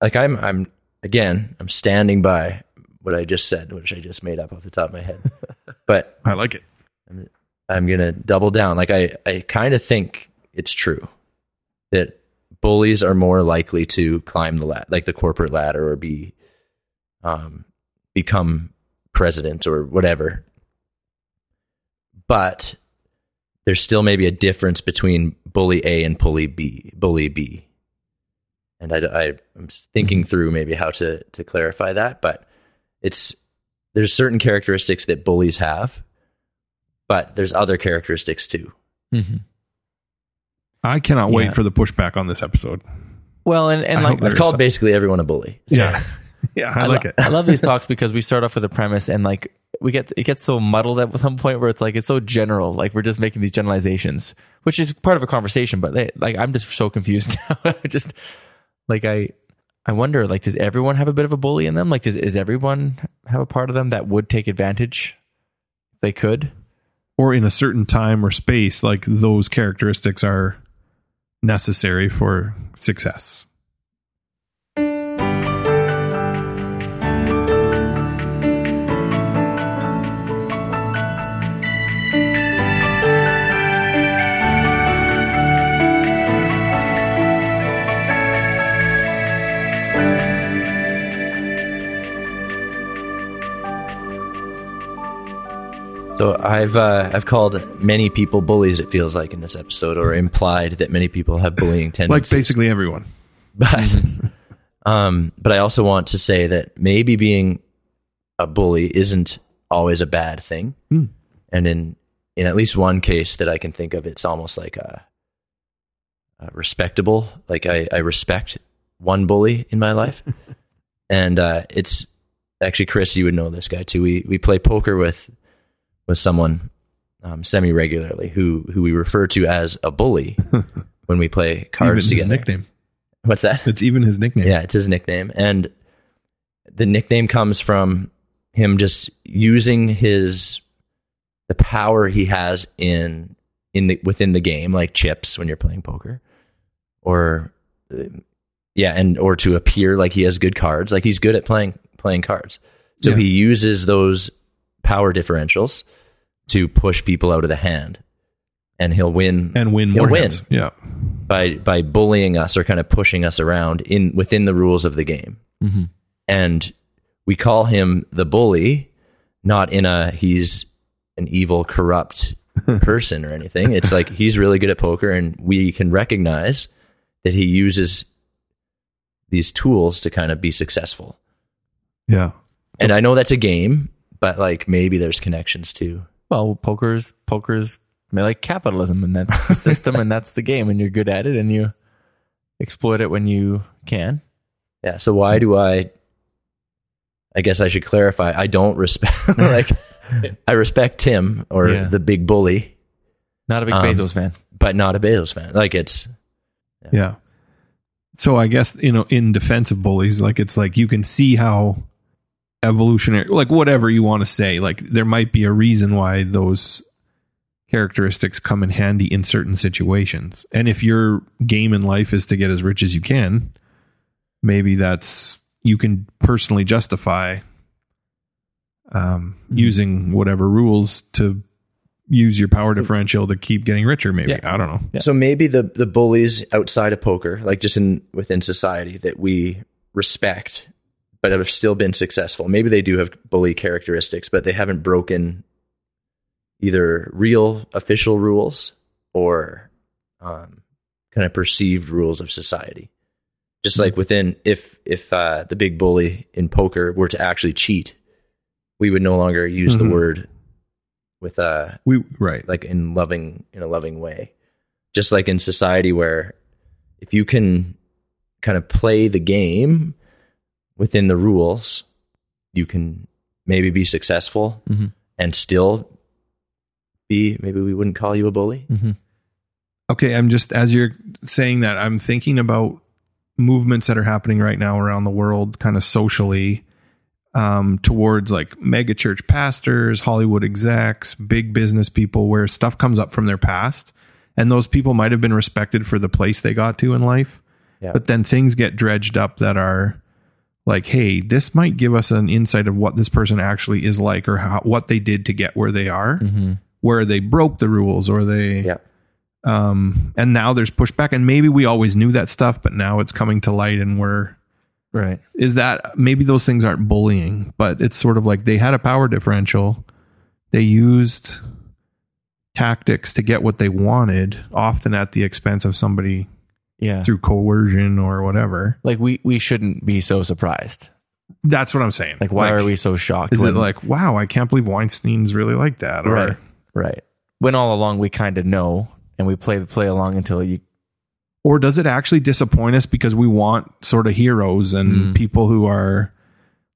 like I'm, I'm again, I'm standing by what I just said, which I just made up off the top of my head, [LAUGHS] but I like it. I'm gonna double down. Like I, I kind of think it's true that bullies are more likely to climb the ladder, like the corporate ladder, or be, um, become president or whatever. But there's still maybe a difference between bully A and bully B. Bully B, and I, am thinking through maybe how to to clarify that, but it's there's certain characteristics that bullies have but there's other characteristics too. Mm-hmm. I cannot wait Yeah. for the pushback on this episode. Well, and, and I like I've called some- basically everyone a bully. Yeah, [LAUGHS] yeah, I, lo- like it. I love these [LAUGHS] talks because we start off with a premise and like we get it gets so muddled at some point where it's like it's so general, like we're just making these generalizations, which is part of a conversation. But they, like I'm just so confused [LAUGHS] now. Just like I I wonder like does everyone have a bit of a bully in them? Like does is everyone have a part of them that would take advantage? They could. Or in a certain time or space, like those characteristics are necessary for success. So I've uh, I've called many people bullies. It feels like in this episode, or implied that many people have bullying tendencies. Like basically everyone. [LAUGHS] but um, but I also want to say that maybe being a bully isn't always a bad thing, Hmm. and in in at least one case that I can think of, it's almost like a, a respectable. Like I, I respect one bully in my life, [LAUGHS] and uh, it's actually Chris. You would know this guy too. We we play poker with with someone um, semi regularly who who we refer to as a bully [LAUGHS] when we play It's even cards his nickname. What's that? It's even his nickname. Yeah, it's his nickname. And the nickname comes from him just using his the power he has in in the within the game, like chips when you're playing poker. Or uh, yeah, and or to appear like he has good cards, like he's good at playing playing cards. So Yeah. he uses those power differentials to push people out of the hand. And he'll win And win more win hands. Yeah. by by bullying us or kind of pushing us around in within the rules of the game. Mm-hmm. And we call him the bully, not in a he's an evil, corrupt [LAUGHS] person or anything. It's like he's really good at poker, and we can recognize that he uses these tools to kind of be successful. Yeah. And I know that's a game, but like maybe there's connections too. Well, poker's poker's I mean, like capitalism, and that's the system, and that's the game, and you're good at it, and you exploit it when you can. Yeah. So why do I? I guess I should clarify. I don't respect [LAUGHS] like I respect Tim or Yeah. the big bully, Not a big Um, Bezos fan. but not a Bezos fan. Like it's Yeah. So I guess, you know, in defense of bullies, like it's like you can see how evolutionary, like whatever you want to say, like there might be a reason why those characteristics come in handy in certain situations. And if your game in life is to get as rich as you can, maybe that's, you can personally justify um, Mhm. using whatever rules to use your power differential to keep getting richer, maybe. Yeah. I don't know. Yeah. so maybe the the bullies outside of poker, like just in within society that we respect, but have still been successful. Maybe they do have bully characteristics, but they haven't broken either real official rules or um, kind of perceived rules of society. Just like within, if if uh, the big bully in poker were to actually cheat, we would no longer use Mhm. the word with a We, right. like in loving in a loving way just like in society where if you can kind of play the game within the rules you can maybe be successful Mhm. and still be maybe we wouldn't call you a bully Mm-hmm. Okay, I'm just as you're saying that, I'm thinking about movements that are happening right now around the world, kind of socially, um, towards like mega church pastors, Hollywood execs, big business people, where stuff comes up from their past, and those people might have been respected for the place they got to in life, Yeah. but then things get dredged up that are like, hey, this might give us an insight of what this person actually is like, or how what they did to get where they are, Mm-hmm. where they broke the rules, or they yeah um and now there's pushback and maybe we always knew that stuff but now it's coming to light and we're Right. is that maybe those things aren't bullying but it's sort of like they had a power differential they used tactics to get what they wanted often at the expense of somebody Yeah. through coercion or whatever Like we we shouldn't be so surprised. that's what i'm saying Like why are we so shocked? is it like wow i can't believe weinstein's really like that or right? Right. When all along we kind of know, and we play the play along until you. or does it actually disappoint us because we want sort of heroes and Mm. people who are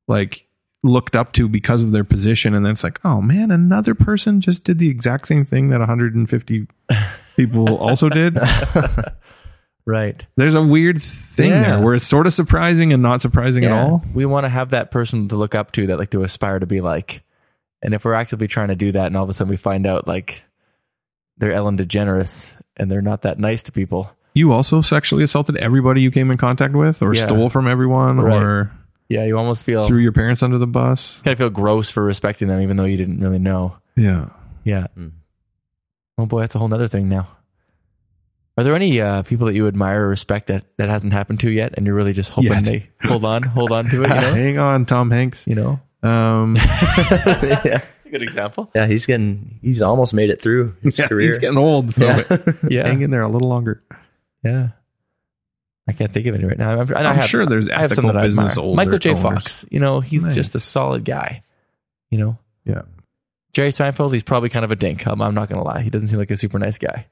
like looked up to because of their position and then it's like oh man another person just did the exact same thing that 150 [LAUGHS] people also did [LAUGHS] Right. there's a weird thing Yeah. there where it's sort of surprising and not surprising at all We want to have that person to look up to, that like to aspire to be like. And if we're actively trying to do that, and all of a sudden we find out like they're Ellen DeGeneres and they're not that nice to people, you also sexually assaulted everybody you came in contact with or Yeah. stole from everyone Right. or yeah, you almost feel threw your parents under the bus kind of feel gross for respecting them, even though you didn't really know. yeah Yeah. Mm. Oh boy, that's a whole nother thing now. Are there any uh, people that you admire or respect that that hasn't happened to yet, and you're really just hoping Yet. they hold on, hold on to it? You [LAUGHS] know, hang on tom hanks you know. um [LAUGHS] yeah good example. Yeah, he's getting he's almost made it through his Yeah, career. he's getting old, so Yeah. [LAUGHS] Yeah, hang in there a little longer. yeah. I can't think of any right now. I'm, and I I'm have- sure there's I have ethical that business older Michael J. owners. Fox. You know, he's just a solid guy. You know, Yeah. Jerry Seinfeld. He's probably kind of a dink. I'm, I'm not gonna lie. He doesn't seem like a super nice guy.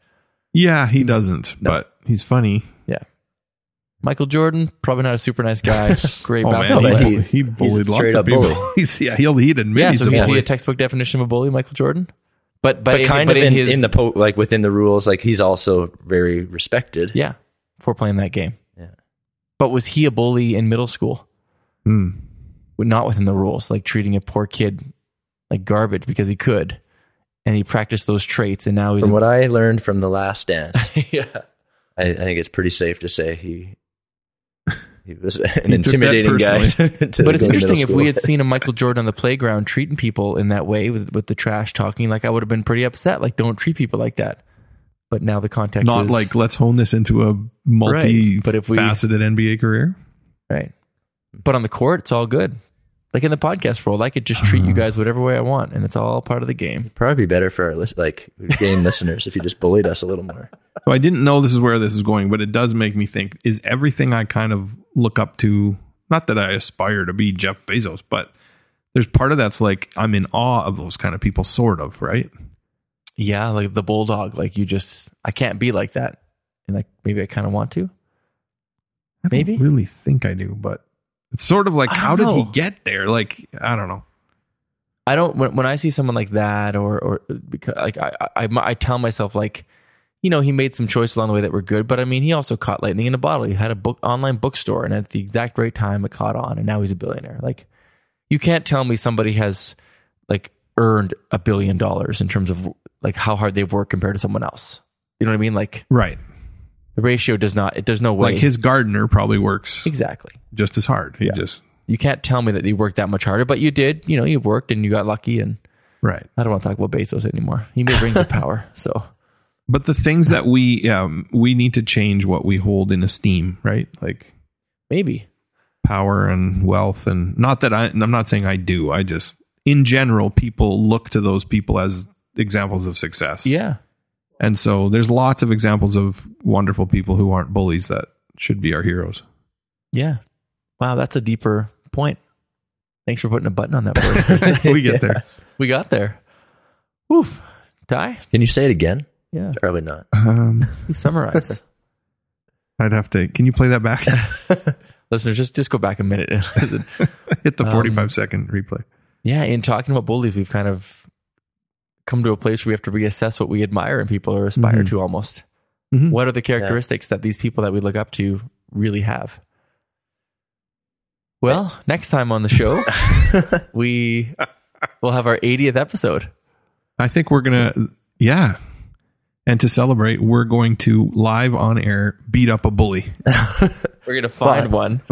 Yeah, he doesn't, No. but he's funny. Yeah. Michael Jordan, probably not a super nice guy. [LAUGHS] Great Oh basketball man, but he, player. he- he bullied he's a lots of people. bully. [LAUGHS] He's yeah, he'll he'd admit Yeah, he's so a is he a textbook definition of a bully, Michael Jordan? But but, but in, kind but of in, in, his in the po- like within the rules, like he's also very respected. yeah for playing that game. Yeah. But was he a bully in middle school? Hmm. Not within the rules, like treating a poor kid like garbage because he could, and he practiced those traits, and now he's From what I learned from the Last Dance, [LAUGHS] yeah. I, I think it's pretty safe to say he he was [LAUGHS] an that intimidating guy. [LAUGHS] to- to But it's interesting if we had seen a Michael Jordan on the playground treating people in that way with with the trash talking, like I would have been pretty upset. Like, don't treat people like that. But now the context Not is like let's hone this into a multi Right, but if we- faceted NBA career. right. But on the court, it's all good. Like in the podcast world, I could just treat you uh-huh. guys whatever way I want, and it's all part of the game. probably be better for our list, like game [LAUGHS] listeners if you just bullied us a little more. So I didn't know this is where this is going, but it does make me think: is everything I kind of look up to? Not that I aspire to be Jeff Bezos, but there's part of that's like I'm in awe of those kind of people, sort of, right? Yeah, like the bulldog. Like you just, I can't be like that, and like maybe I kind of want to. I don't Maybe. really think I do, but it's sort of like, how don't did he get there? Like, I don't know. I don't when, when I see someone like that or or because like I, I I tell myself like you know he made some choices along the way that were good but I mean he also caught lightning in a bottle. He had a book online bookstore and at the exact right time it caught on and now he's a billionaire. Like you can't tell me somebody has like earned a billion dollars in terms of like how hard they've worked compared to someone else. You know what I mean? Like Right. the ratio does not it there's no way. Like his gardener probably works. Exactly just as hard. He just you can't tell me that you worked that much harder but you did you know you worked and you got lucky and right. I don't want to talk about Bezos anymore he may brings the [LAUGHS] power so. But the things that we um, we need to change what we hold in esteem, right? Like Maybe. power and wealth, and not that I. I'm not saying I do. I just, in general, people look to those people as examples of success. Yeah. and so there's lots of examples of wonderful people who aren't bullies that should be our heroes. Yeah. Wow, that's a deeper point. Thanks for putting a button on that for [LAUGHS] we get there. [LAUGHS] we got there. Woof. Ty? Can you say it again? Yeah. Probably not. Um, [LAUGHS] You summarize. I'd have to. Can you play that back? Listeners, just just go back a minute. And hit the Um, 45 second replay. yeah, in talking about bullies, we've kind of come to a place where we have to reassess what we admire in people or aspire Mhm. to almost. Mhm. What are the characteristics that these people that we look up to really have? Well, next time on the show, [LAUGHS] we will have our 80th episode. I think we're gonna. Yeah. And to celebrate, we're going to live on air beat up a bully. [LAUGHS] We're going to find Fun. one.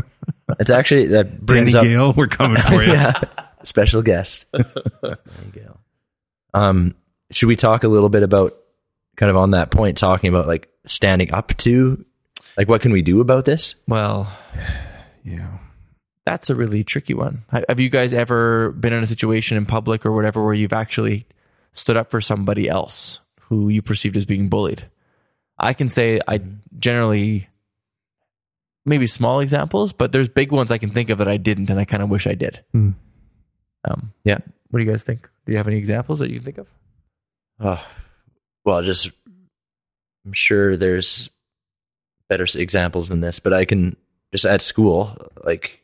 It's actually that Danny brings up Gale, we're coming for you. [LAUGHS] yeah, special guest. There you go. Um, should we talk a little bit about kind of on that point, talking about like standing up to, like what can we do about this? Well, [SIGHS] Yeah. That's a really tricky one. Have you guys ever been in a situation in public or whatever where you've actually stood up for somebody else who you perceived as being bullied? I can say I generally, maybe small examples, but there's big ones I can think of that I didn't, and I kind of wish I did. Hmm. Um, Yeah. What do you guys think? Do you have any examples that you can think of? Oh, well, just I'm sure there's better examples than this, but I can just at school, like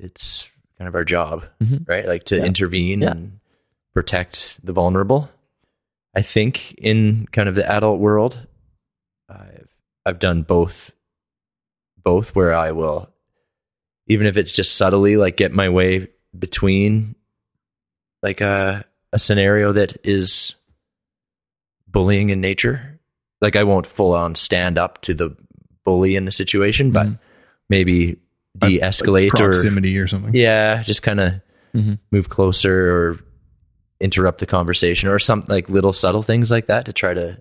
it's kind of our job, Mhm. right? Like to Yeah. intervene Yeah. and protect the vulnerable. I think in kind of the adult world, I've I've done both, both where I will, even if it's just subtly, like get my way between, like a a scenario that is bullying in nature. Like I won't full on stand up to the bully in the situation, but Mhm. maybe de-escalate or proximity or something. yeah, just kind of Mhm. move closer or interrupt the conversation or some like little subtle things like that to try to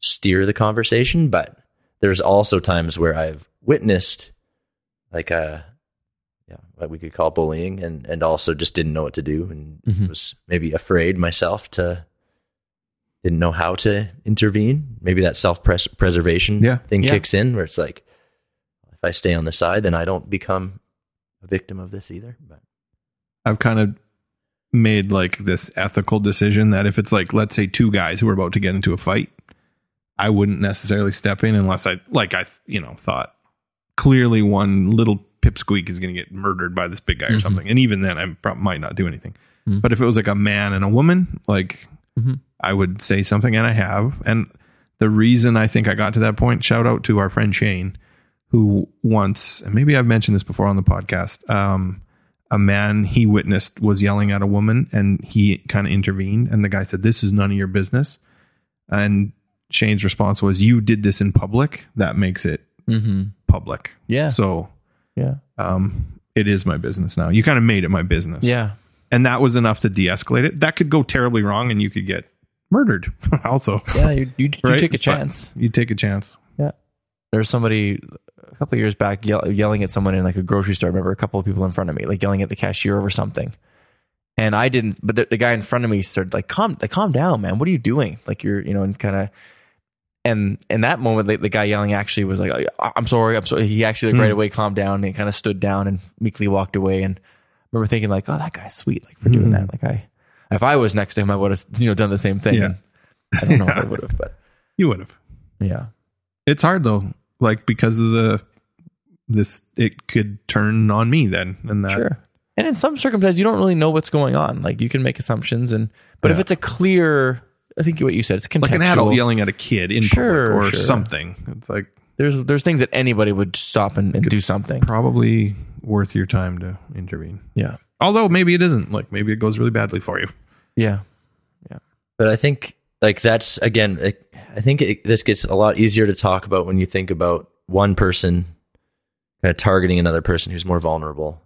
steer the conversation. But there's also times where I've witnessed like a yeah, what we could call bullying, and and also just didn't know what to do, and Mhm. was maybe afraid myself to didn't know how to intervene. Maybe that self preservation Yeah. thing Yeah. kicks in, where it's like, if I stay on the side, then I don't become a victim of this either. But I've kind of made like this ethical decision that if it's like let's say two guys who are about to get into a fight, I wouldn't necessarily step in unless I like I you know thought clearly one little pipsqueak is going to get murdered by this big guy or Mhm. something, and even then I prob- might not do anything. Mhm. But if it was like a man and a woman, like Mhm. I would say something, and I have. And the reason I think I got to that point, shout out to our friend Shane, who once, and maybe I've mentioned this before on the podcast, um, a man he witnessed was yelling at a woman and he kind of intervened. And the guy said, This is none of your business. And Shane's response was, You did this in public. That makes it Mm-hmm. public. Yeah. So Yeah. um, it is my business now. You kind of made it my business. Yeah. And that was enough to de escalate it. That could go terribly wrong and you could get murdered [LAUGHS] also. Yeah. You, you, you take a But- chance. You take a chance. Yeah. There's somebody a couple of years back yell, yelling at someone in like a grocery store. I remember a couple of people in front of me, like yelling at the cashier over something. And I didn't, but the, the guy in front of me started like, calm, like, calm down, man. What are you doing? Like you're, you know, and kind of, and in that moment, the, the guy yelling actually was like, "I- I'm sorry. I'm sorry. He actually like Hmm. right away calmed down and kind of stood down and meekly walked away. And I remember thinking like, oh, that guy's sweet. Like for doing Hmm. that. Like I, if I was next to him, I would have, you know, done the same thing. Yeah. I don't know if I [LAUGHS] would have, but You would have. yeah. It's hard though, like because of the this it could turn on me then. And that Sure. And in some circumstances, you don't really know what's going on. Like you can make assumptions, and but if it's a clear, I think what you said, it's contextual. like an adult yelling at a kid in Sure, public or sure. something. It's like There's there's things that anybody would stop and, and do something. probably worth your time to intervene. Yeah. Although maybe it isn't. Like maybe it goes really badly for you. Yeah. Yeah. But I think like that's again, like, I think it, this gets a lot easier to talk about when you think about one person kind of targeting another person who's more vulnerable.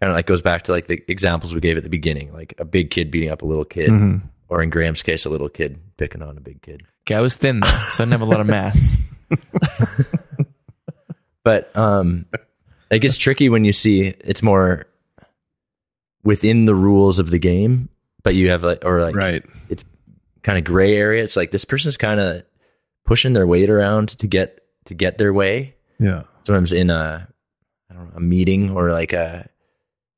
Kind of like goes back to like the examples we gave at the beginning, like a big kid beating up a little kid, Mhm. or in Graham's case, a little kid picking on a big kid. Okay, I was thin though, so I didn't have a lot of mass. [LAUGHS] But um, it gets tricky when you see it's more within the rules of the game, but you have like or like Right. Kind of gray area. It's like this person's kind of pushing their weight around to get to get their way. Yeah. Sometimes in a I don't know a meeting or like a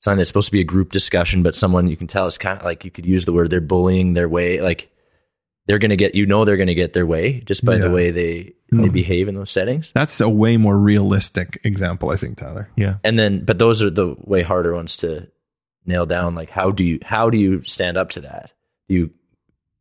something that's supposed to be a group discussion, but someone you can tell is kind of like you could use the word they're bullying their way. Like they're gonna get you know they're gonna get their way just by the way they they Mm. behave in those settings. That's a way more realistic example, I think, Tyler. Yeah. And then but those are the way harder ones to nail down. Like how do you how do you stand up to that? Do you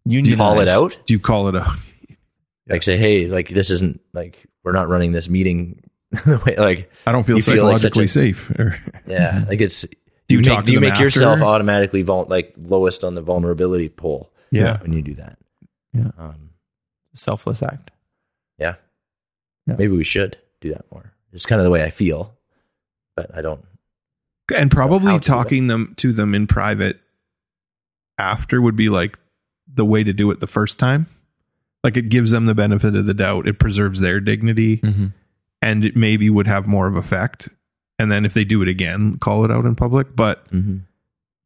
Unionize. call it out? Do you call it out? [LAUGHS] like say, hey, like this isn't like we're not running this meeting [LAUGHS] the way like I don't feel You feel like psychologically a- safe. Or, [LAUGHS] yeah, like it's Do you make, talk to do you them make yourself automatically vul- like lowest on the vulnerability poll Yeah. when you do that. Yeah. Um, Selfless act. yeah. Yeah. Maybe we should do that more. It's kind of the way I feel, but I don't. and probably How to, talking them to them in private after would be like the way to do it the first time. Like it gives them the benefit of the doubt. It preserves their dignity Mm-hmm. and it maybe would have more of effect. And then if they do it again, call it out in public. But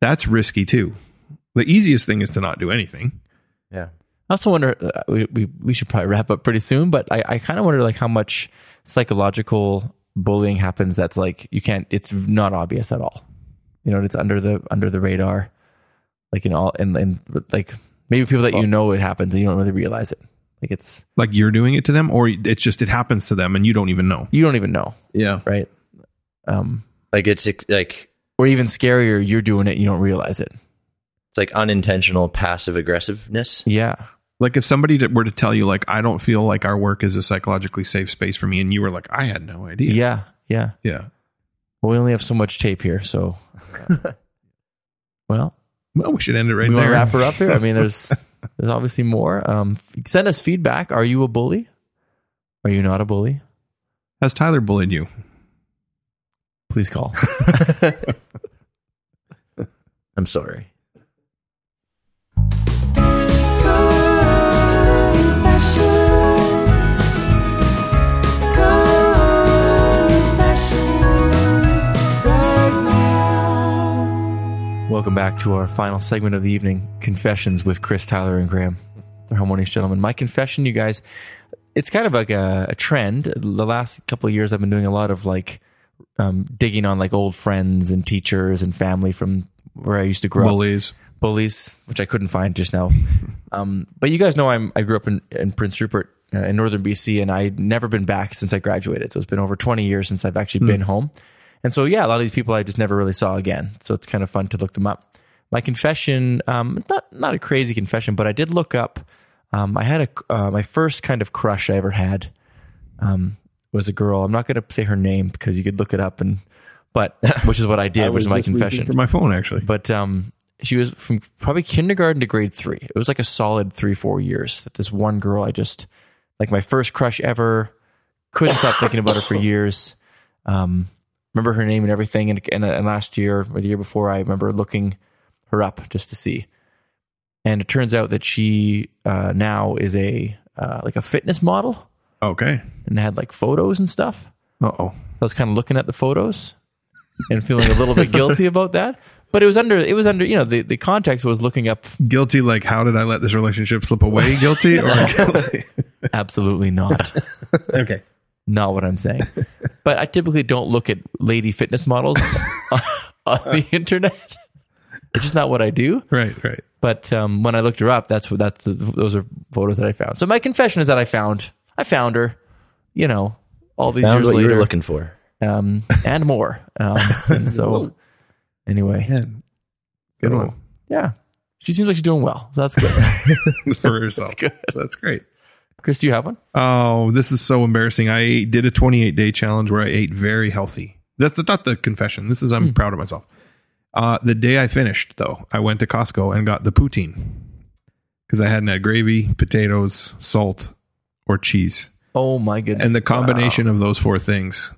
that's risky too. The easiest thing is to not do anything. Yeah. I also wonder. Uh, we, we we should probably wrap up pretty soon, but I, I kind of wonder like how much psychological bullying happens. That's like you can't. It's not obvious at all. You know, it's under the under the radar. Like you know, and and like maybe people that you know it happens and you don't really realize it. Like it's Like you're doing it to them, or it's just it happens to them and you don't even know. you don't even know, Yeah. right? Um, Like it's ex- like or even scarier, you're doing it, you don't realize it. it's like unintentional passive aggressiveness. Yeah, Like if somebody that were to tell you, like, I don't feel like our work is a psychologically safe space for me, and you were like, I had no idea. yeah, yeah. Yeah. Well, we only have so much tape here, so [LAUGHS] well, Well, we should end it right we there. wrap her up here. I mean, there's [LAUGHS] there's obviously more. Um, send us feedback. Are you a bully? Are you not a bully? Has Tyler bullied you? Please call. [LAUGHS] [LAUGHS] I'm sorry. Welcome back to our final segment of the evening Confessions with Chris, Tyler, and Graham, the harmonious gentlemen. My confession, you guys, it's kind of like a, a trend. The last couple of years, I've been doing a lot of like um, digging on like old friends and teachers and family from where I used to grow up Bullies. bullies, which I couldn't find just now. [LAUGHS] Um, but you guys know I'm, I grew up in, in Prince Rupert uh, in northern BC, and I'd never been back since I graduated. So it's been over 20 years since I've actually been home. And so, yeah, a lot of these people I just never really saw again. So it's kind of fun to look them up. My confession, um, not not a crazy confession, but I did look up. Um, I had a uh, my first kind of crush I ever had um, was a girl. I'm not going to say her name because you could look it up, and but [LAUGHS] which is what I did, which is my confession. For my phone, actually. But um, she was from probably kindergarten to grade three. It was like a solid three, four years. That this one girl, I just like my first crush ever. Couldn't stop thinking about her for [LAUGHS] years. Um, remember her name and everything. And, and, and last year or the year before, I remember looking her up just to see. And it turns out that she uh, now is a uh, like a fitness model Okay. and had like photos and stuff. Uh oh. I was kind of looking at the photos and feeling a little bit [LAUGHS] guilty about that. But it was under it was under you know the, the context was looking up Guilty, like, how did I let this relationship slip away? Guilty or [LAUGHS] guilty? absolutely not [LAUGHS] okay. Not what I'm saying. [LAUGHS] But I typically don't look at lady fitness models [LAUGHS] on the internet. It's just not what I do. Right, right. But um, when I looked her up, that's what that's the, those are photos that I found. So my confession is that I found I found her. You know, all these Found years what you later, were looking for. um, and more. Um, and so [LAUGHS] anyway, Man, good so, one. Yeah, she seems like she's doing well. So that's good. For herself. good. That's great. Chris, do you have one? Oh, this is so embarrassing. I did a 28 day challenge where I ate very healthy. That's not the confession. This is, I'm proud of myself. Uh, the day I finished, though, I went to Costco and got the poutine because I hadn't had gravy, potatoes, salt, or cheese. Oh my goodness! And the combination of those four things,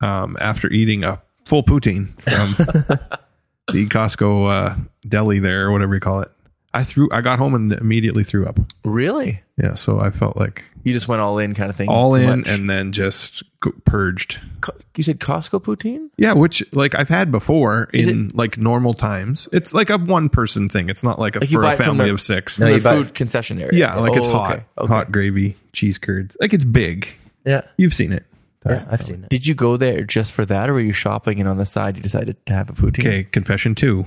um, after eating a full poutine from [LAUGHS] the Costco uh, deli there, or whatever you call it, I threw. I got home and immediately threw up. Really, Yeah, so I felt like you just went all in, kind of thing. all in much. and then just go- purged. Co- you said Costco poutine. Yeah, which like I've had before Is in like normal times. It's like a one person thing. It's not like a Like you for buy a it from family the- of six. No, the you buy- food concession area. yeah, like it's Oh, hot, okay, okay. hot gravy, cheese curds. Like it's big. Yeah, You've seen it. yeah, I've seen it. Did you go there just for that, or were you shopping and on the side you decided to have a poutine? Okay, confession two.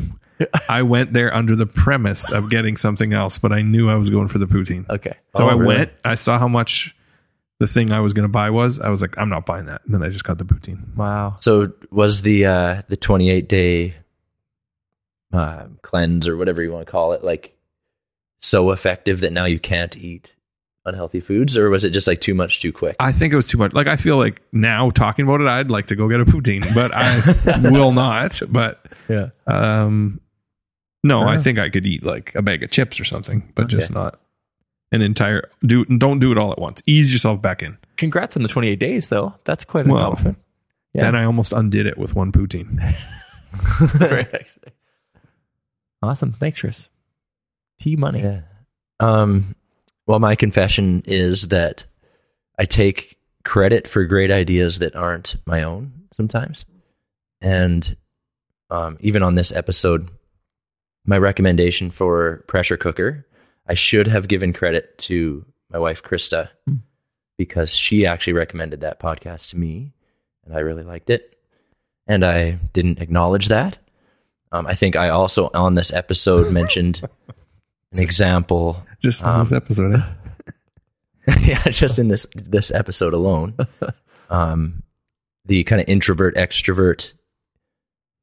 I went there under the premise of getting something else, but I knew I was going for the poutine. Okay. So Oh, I really? went. I saw how much the thing I was going to buy was. I was like, I'm not buying that. And then I just got the poutine. Wow. So was the uh, the 28 day uh, cleanse or whatever you want to call it like so effective that now you can't eat unhealthy foods, or was it just like too much too quick? I think it was too much. Like I feel like now talking about it, I'd like to go get a poutine, but I [LAUGHS] will not. But Yeah. um, no, I Uh-huh. think I could eat like a bag of chips or something, but just not an entire. Do don't do it all at once. Ease yourself back in. Congrats on the 28 days, though. That's quite an Well, accomplishment. Yeah. Then I almost undid it with one poutine. Very. [LAUGHS] [LAUGHS] Awesome. Thanks, Chris. T money. Yeah. Um, well, my confession is that I take credit for great ideas that aren't my own sometimes. And um, even on this episode, my recommendation for pressure cooker, I should have given credit to my wife, Krista, Hmm. because she actually recommended that podcast to me and I really liked it. And I didn't acknowledge that. Um, I think I also on this episode [LAUGHS] mentioned an example Just on this episode. Eh? [LAUGHS] yeah, just in this this episode alone, [LAUGHS] um, the kind of introvert extrovert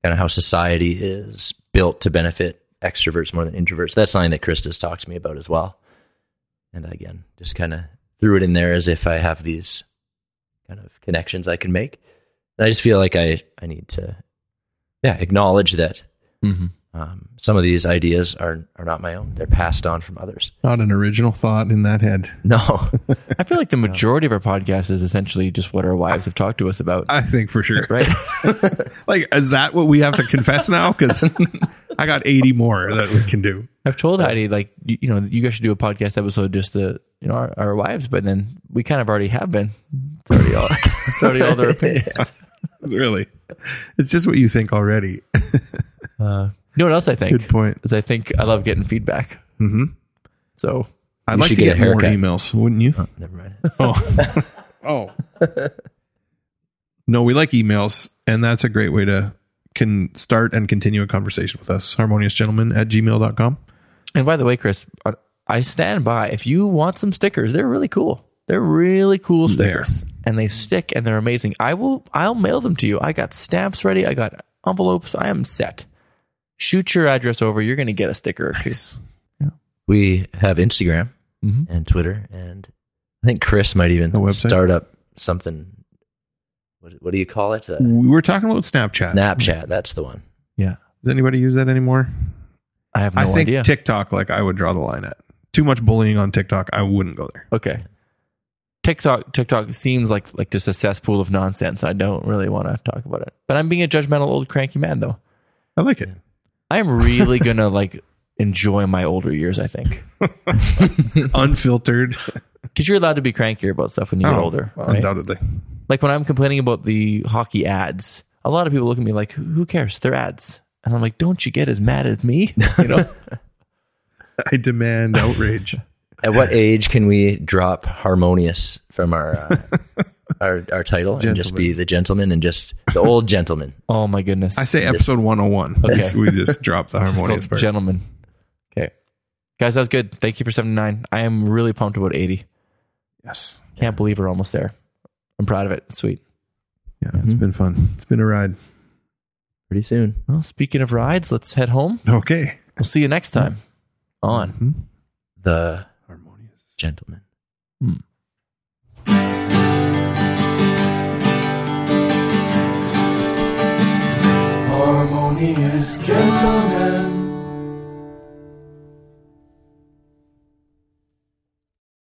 kind of how society is built to benefit extroverts more than introverts. That's something that Krista's talked to me about as well. And again, just kind of threw it in there as if I have these kind of connections I can make. And I just feel like I I need to, yeah, acknowledge that Mm-hmm. Um, some of these ideas are are not my own. They're passed on from others. Not an original thought in that head. No, [LAUGHS] I feel like the majority of our podcast is essentially just what our wives have talked to us about. I think for sure. Right? [LAUGHS] [LAUGHS] Like, is that what we have to confess now? Because I got 80 more that we can do. I've told Heidi, like, you, you know, you guys should do a podcast episode just to, you know, our, our wives, but then we kind of already have been. It's already all, it's already all their opinions. Really. It's just what you think already. Uh, know what else I think? Good point. Is I think I love getting feedback. hmm So I'd like to get get, more emails, wouldn't you? Oh, never mind. [LAUGHS] Oh. [LAUGHS] oh. no, we like emails, and that's a great way to can start and continue a conversation with us. Harmoniousgentlemen at gmail.com. And by the way, Chris, uh, I stand by. If you want some stickers, they're really cool. They're really cool They are. stickers, and they stick, and they're amazing. I will. I'll mail them to you. I got stamps ready. I got envelopes. I am set. Shoot your address over. You're going to get a sticker or two. We have Instagram Mhm. and Twitter, and I think Chris might even start up something. What, what do you call it? Uh, We were talking about Snapchat. Snapchat. That's the one. Yeah, Does anybody use that anymore? I have no I think idea. TikTok, like I would draw the line at. Too much bullying on TikTok. I wouldn't go there. okay. TikTok TikTok seems like like just a cesspool of nonsense. I don't really want to talk about it. But I'm being a judgmental old cranky man though. I like it. I am really gonna like enjoy my older years, I think. [LAUGHS] Unfiltered. Because you're allowed to be crankier about stuff when you get Oh, older. Right? Undoubtedly. Like when I'm complaining about the hockey ads, a lot of people look at me like, who cares? They're ads. And I'm like, don't you get as mad as me? [LAUGHS] You know? [LAUGHS] I demand outrage. At what age can we drop harmonious from our uh, our, our title and just be the gentleman and just the old gentleman? [LAUGHS] oh my goodness. I say episode 101. Okay. So we just [LAUGHS] dropped the harmonious called part. gentleman. Okay. Guys, that was good. Thank you for 79. I am really pumped about 80. yes. Can't believe we're almost there. I'm proud of it. It's Sweet. Yeah, it's been fun. It's been a ride. Pretty soon. Well, speaking of rides, let's head home. Okay. We'll see you next time on Mhm. The Harmonious. gentleman. Harmonious gentlemen.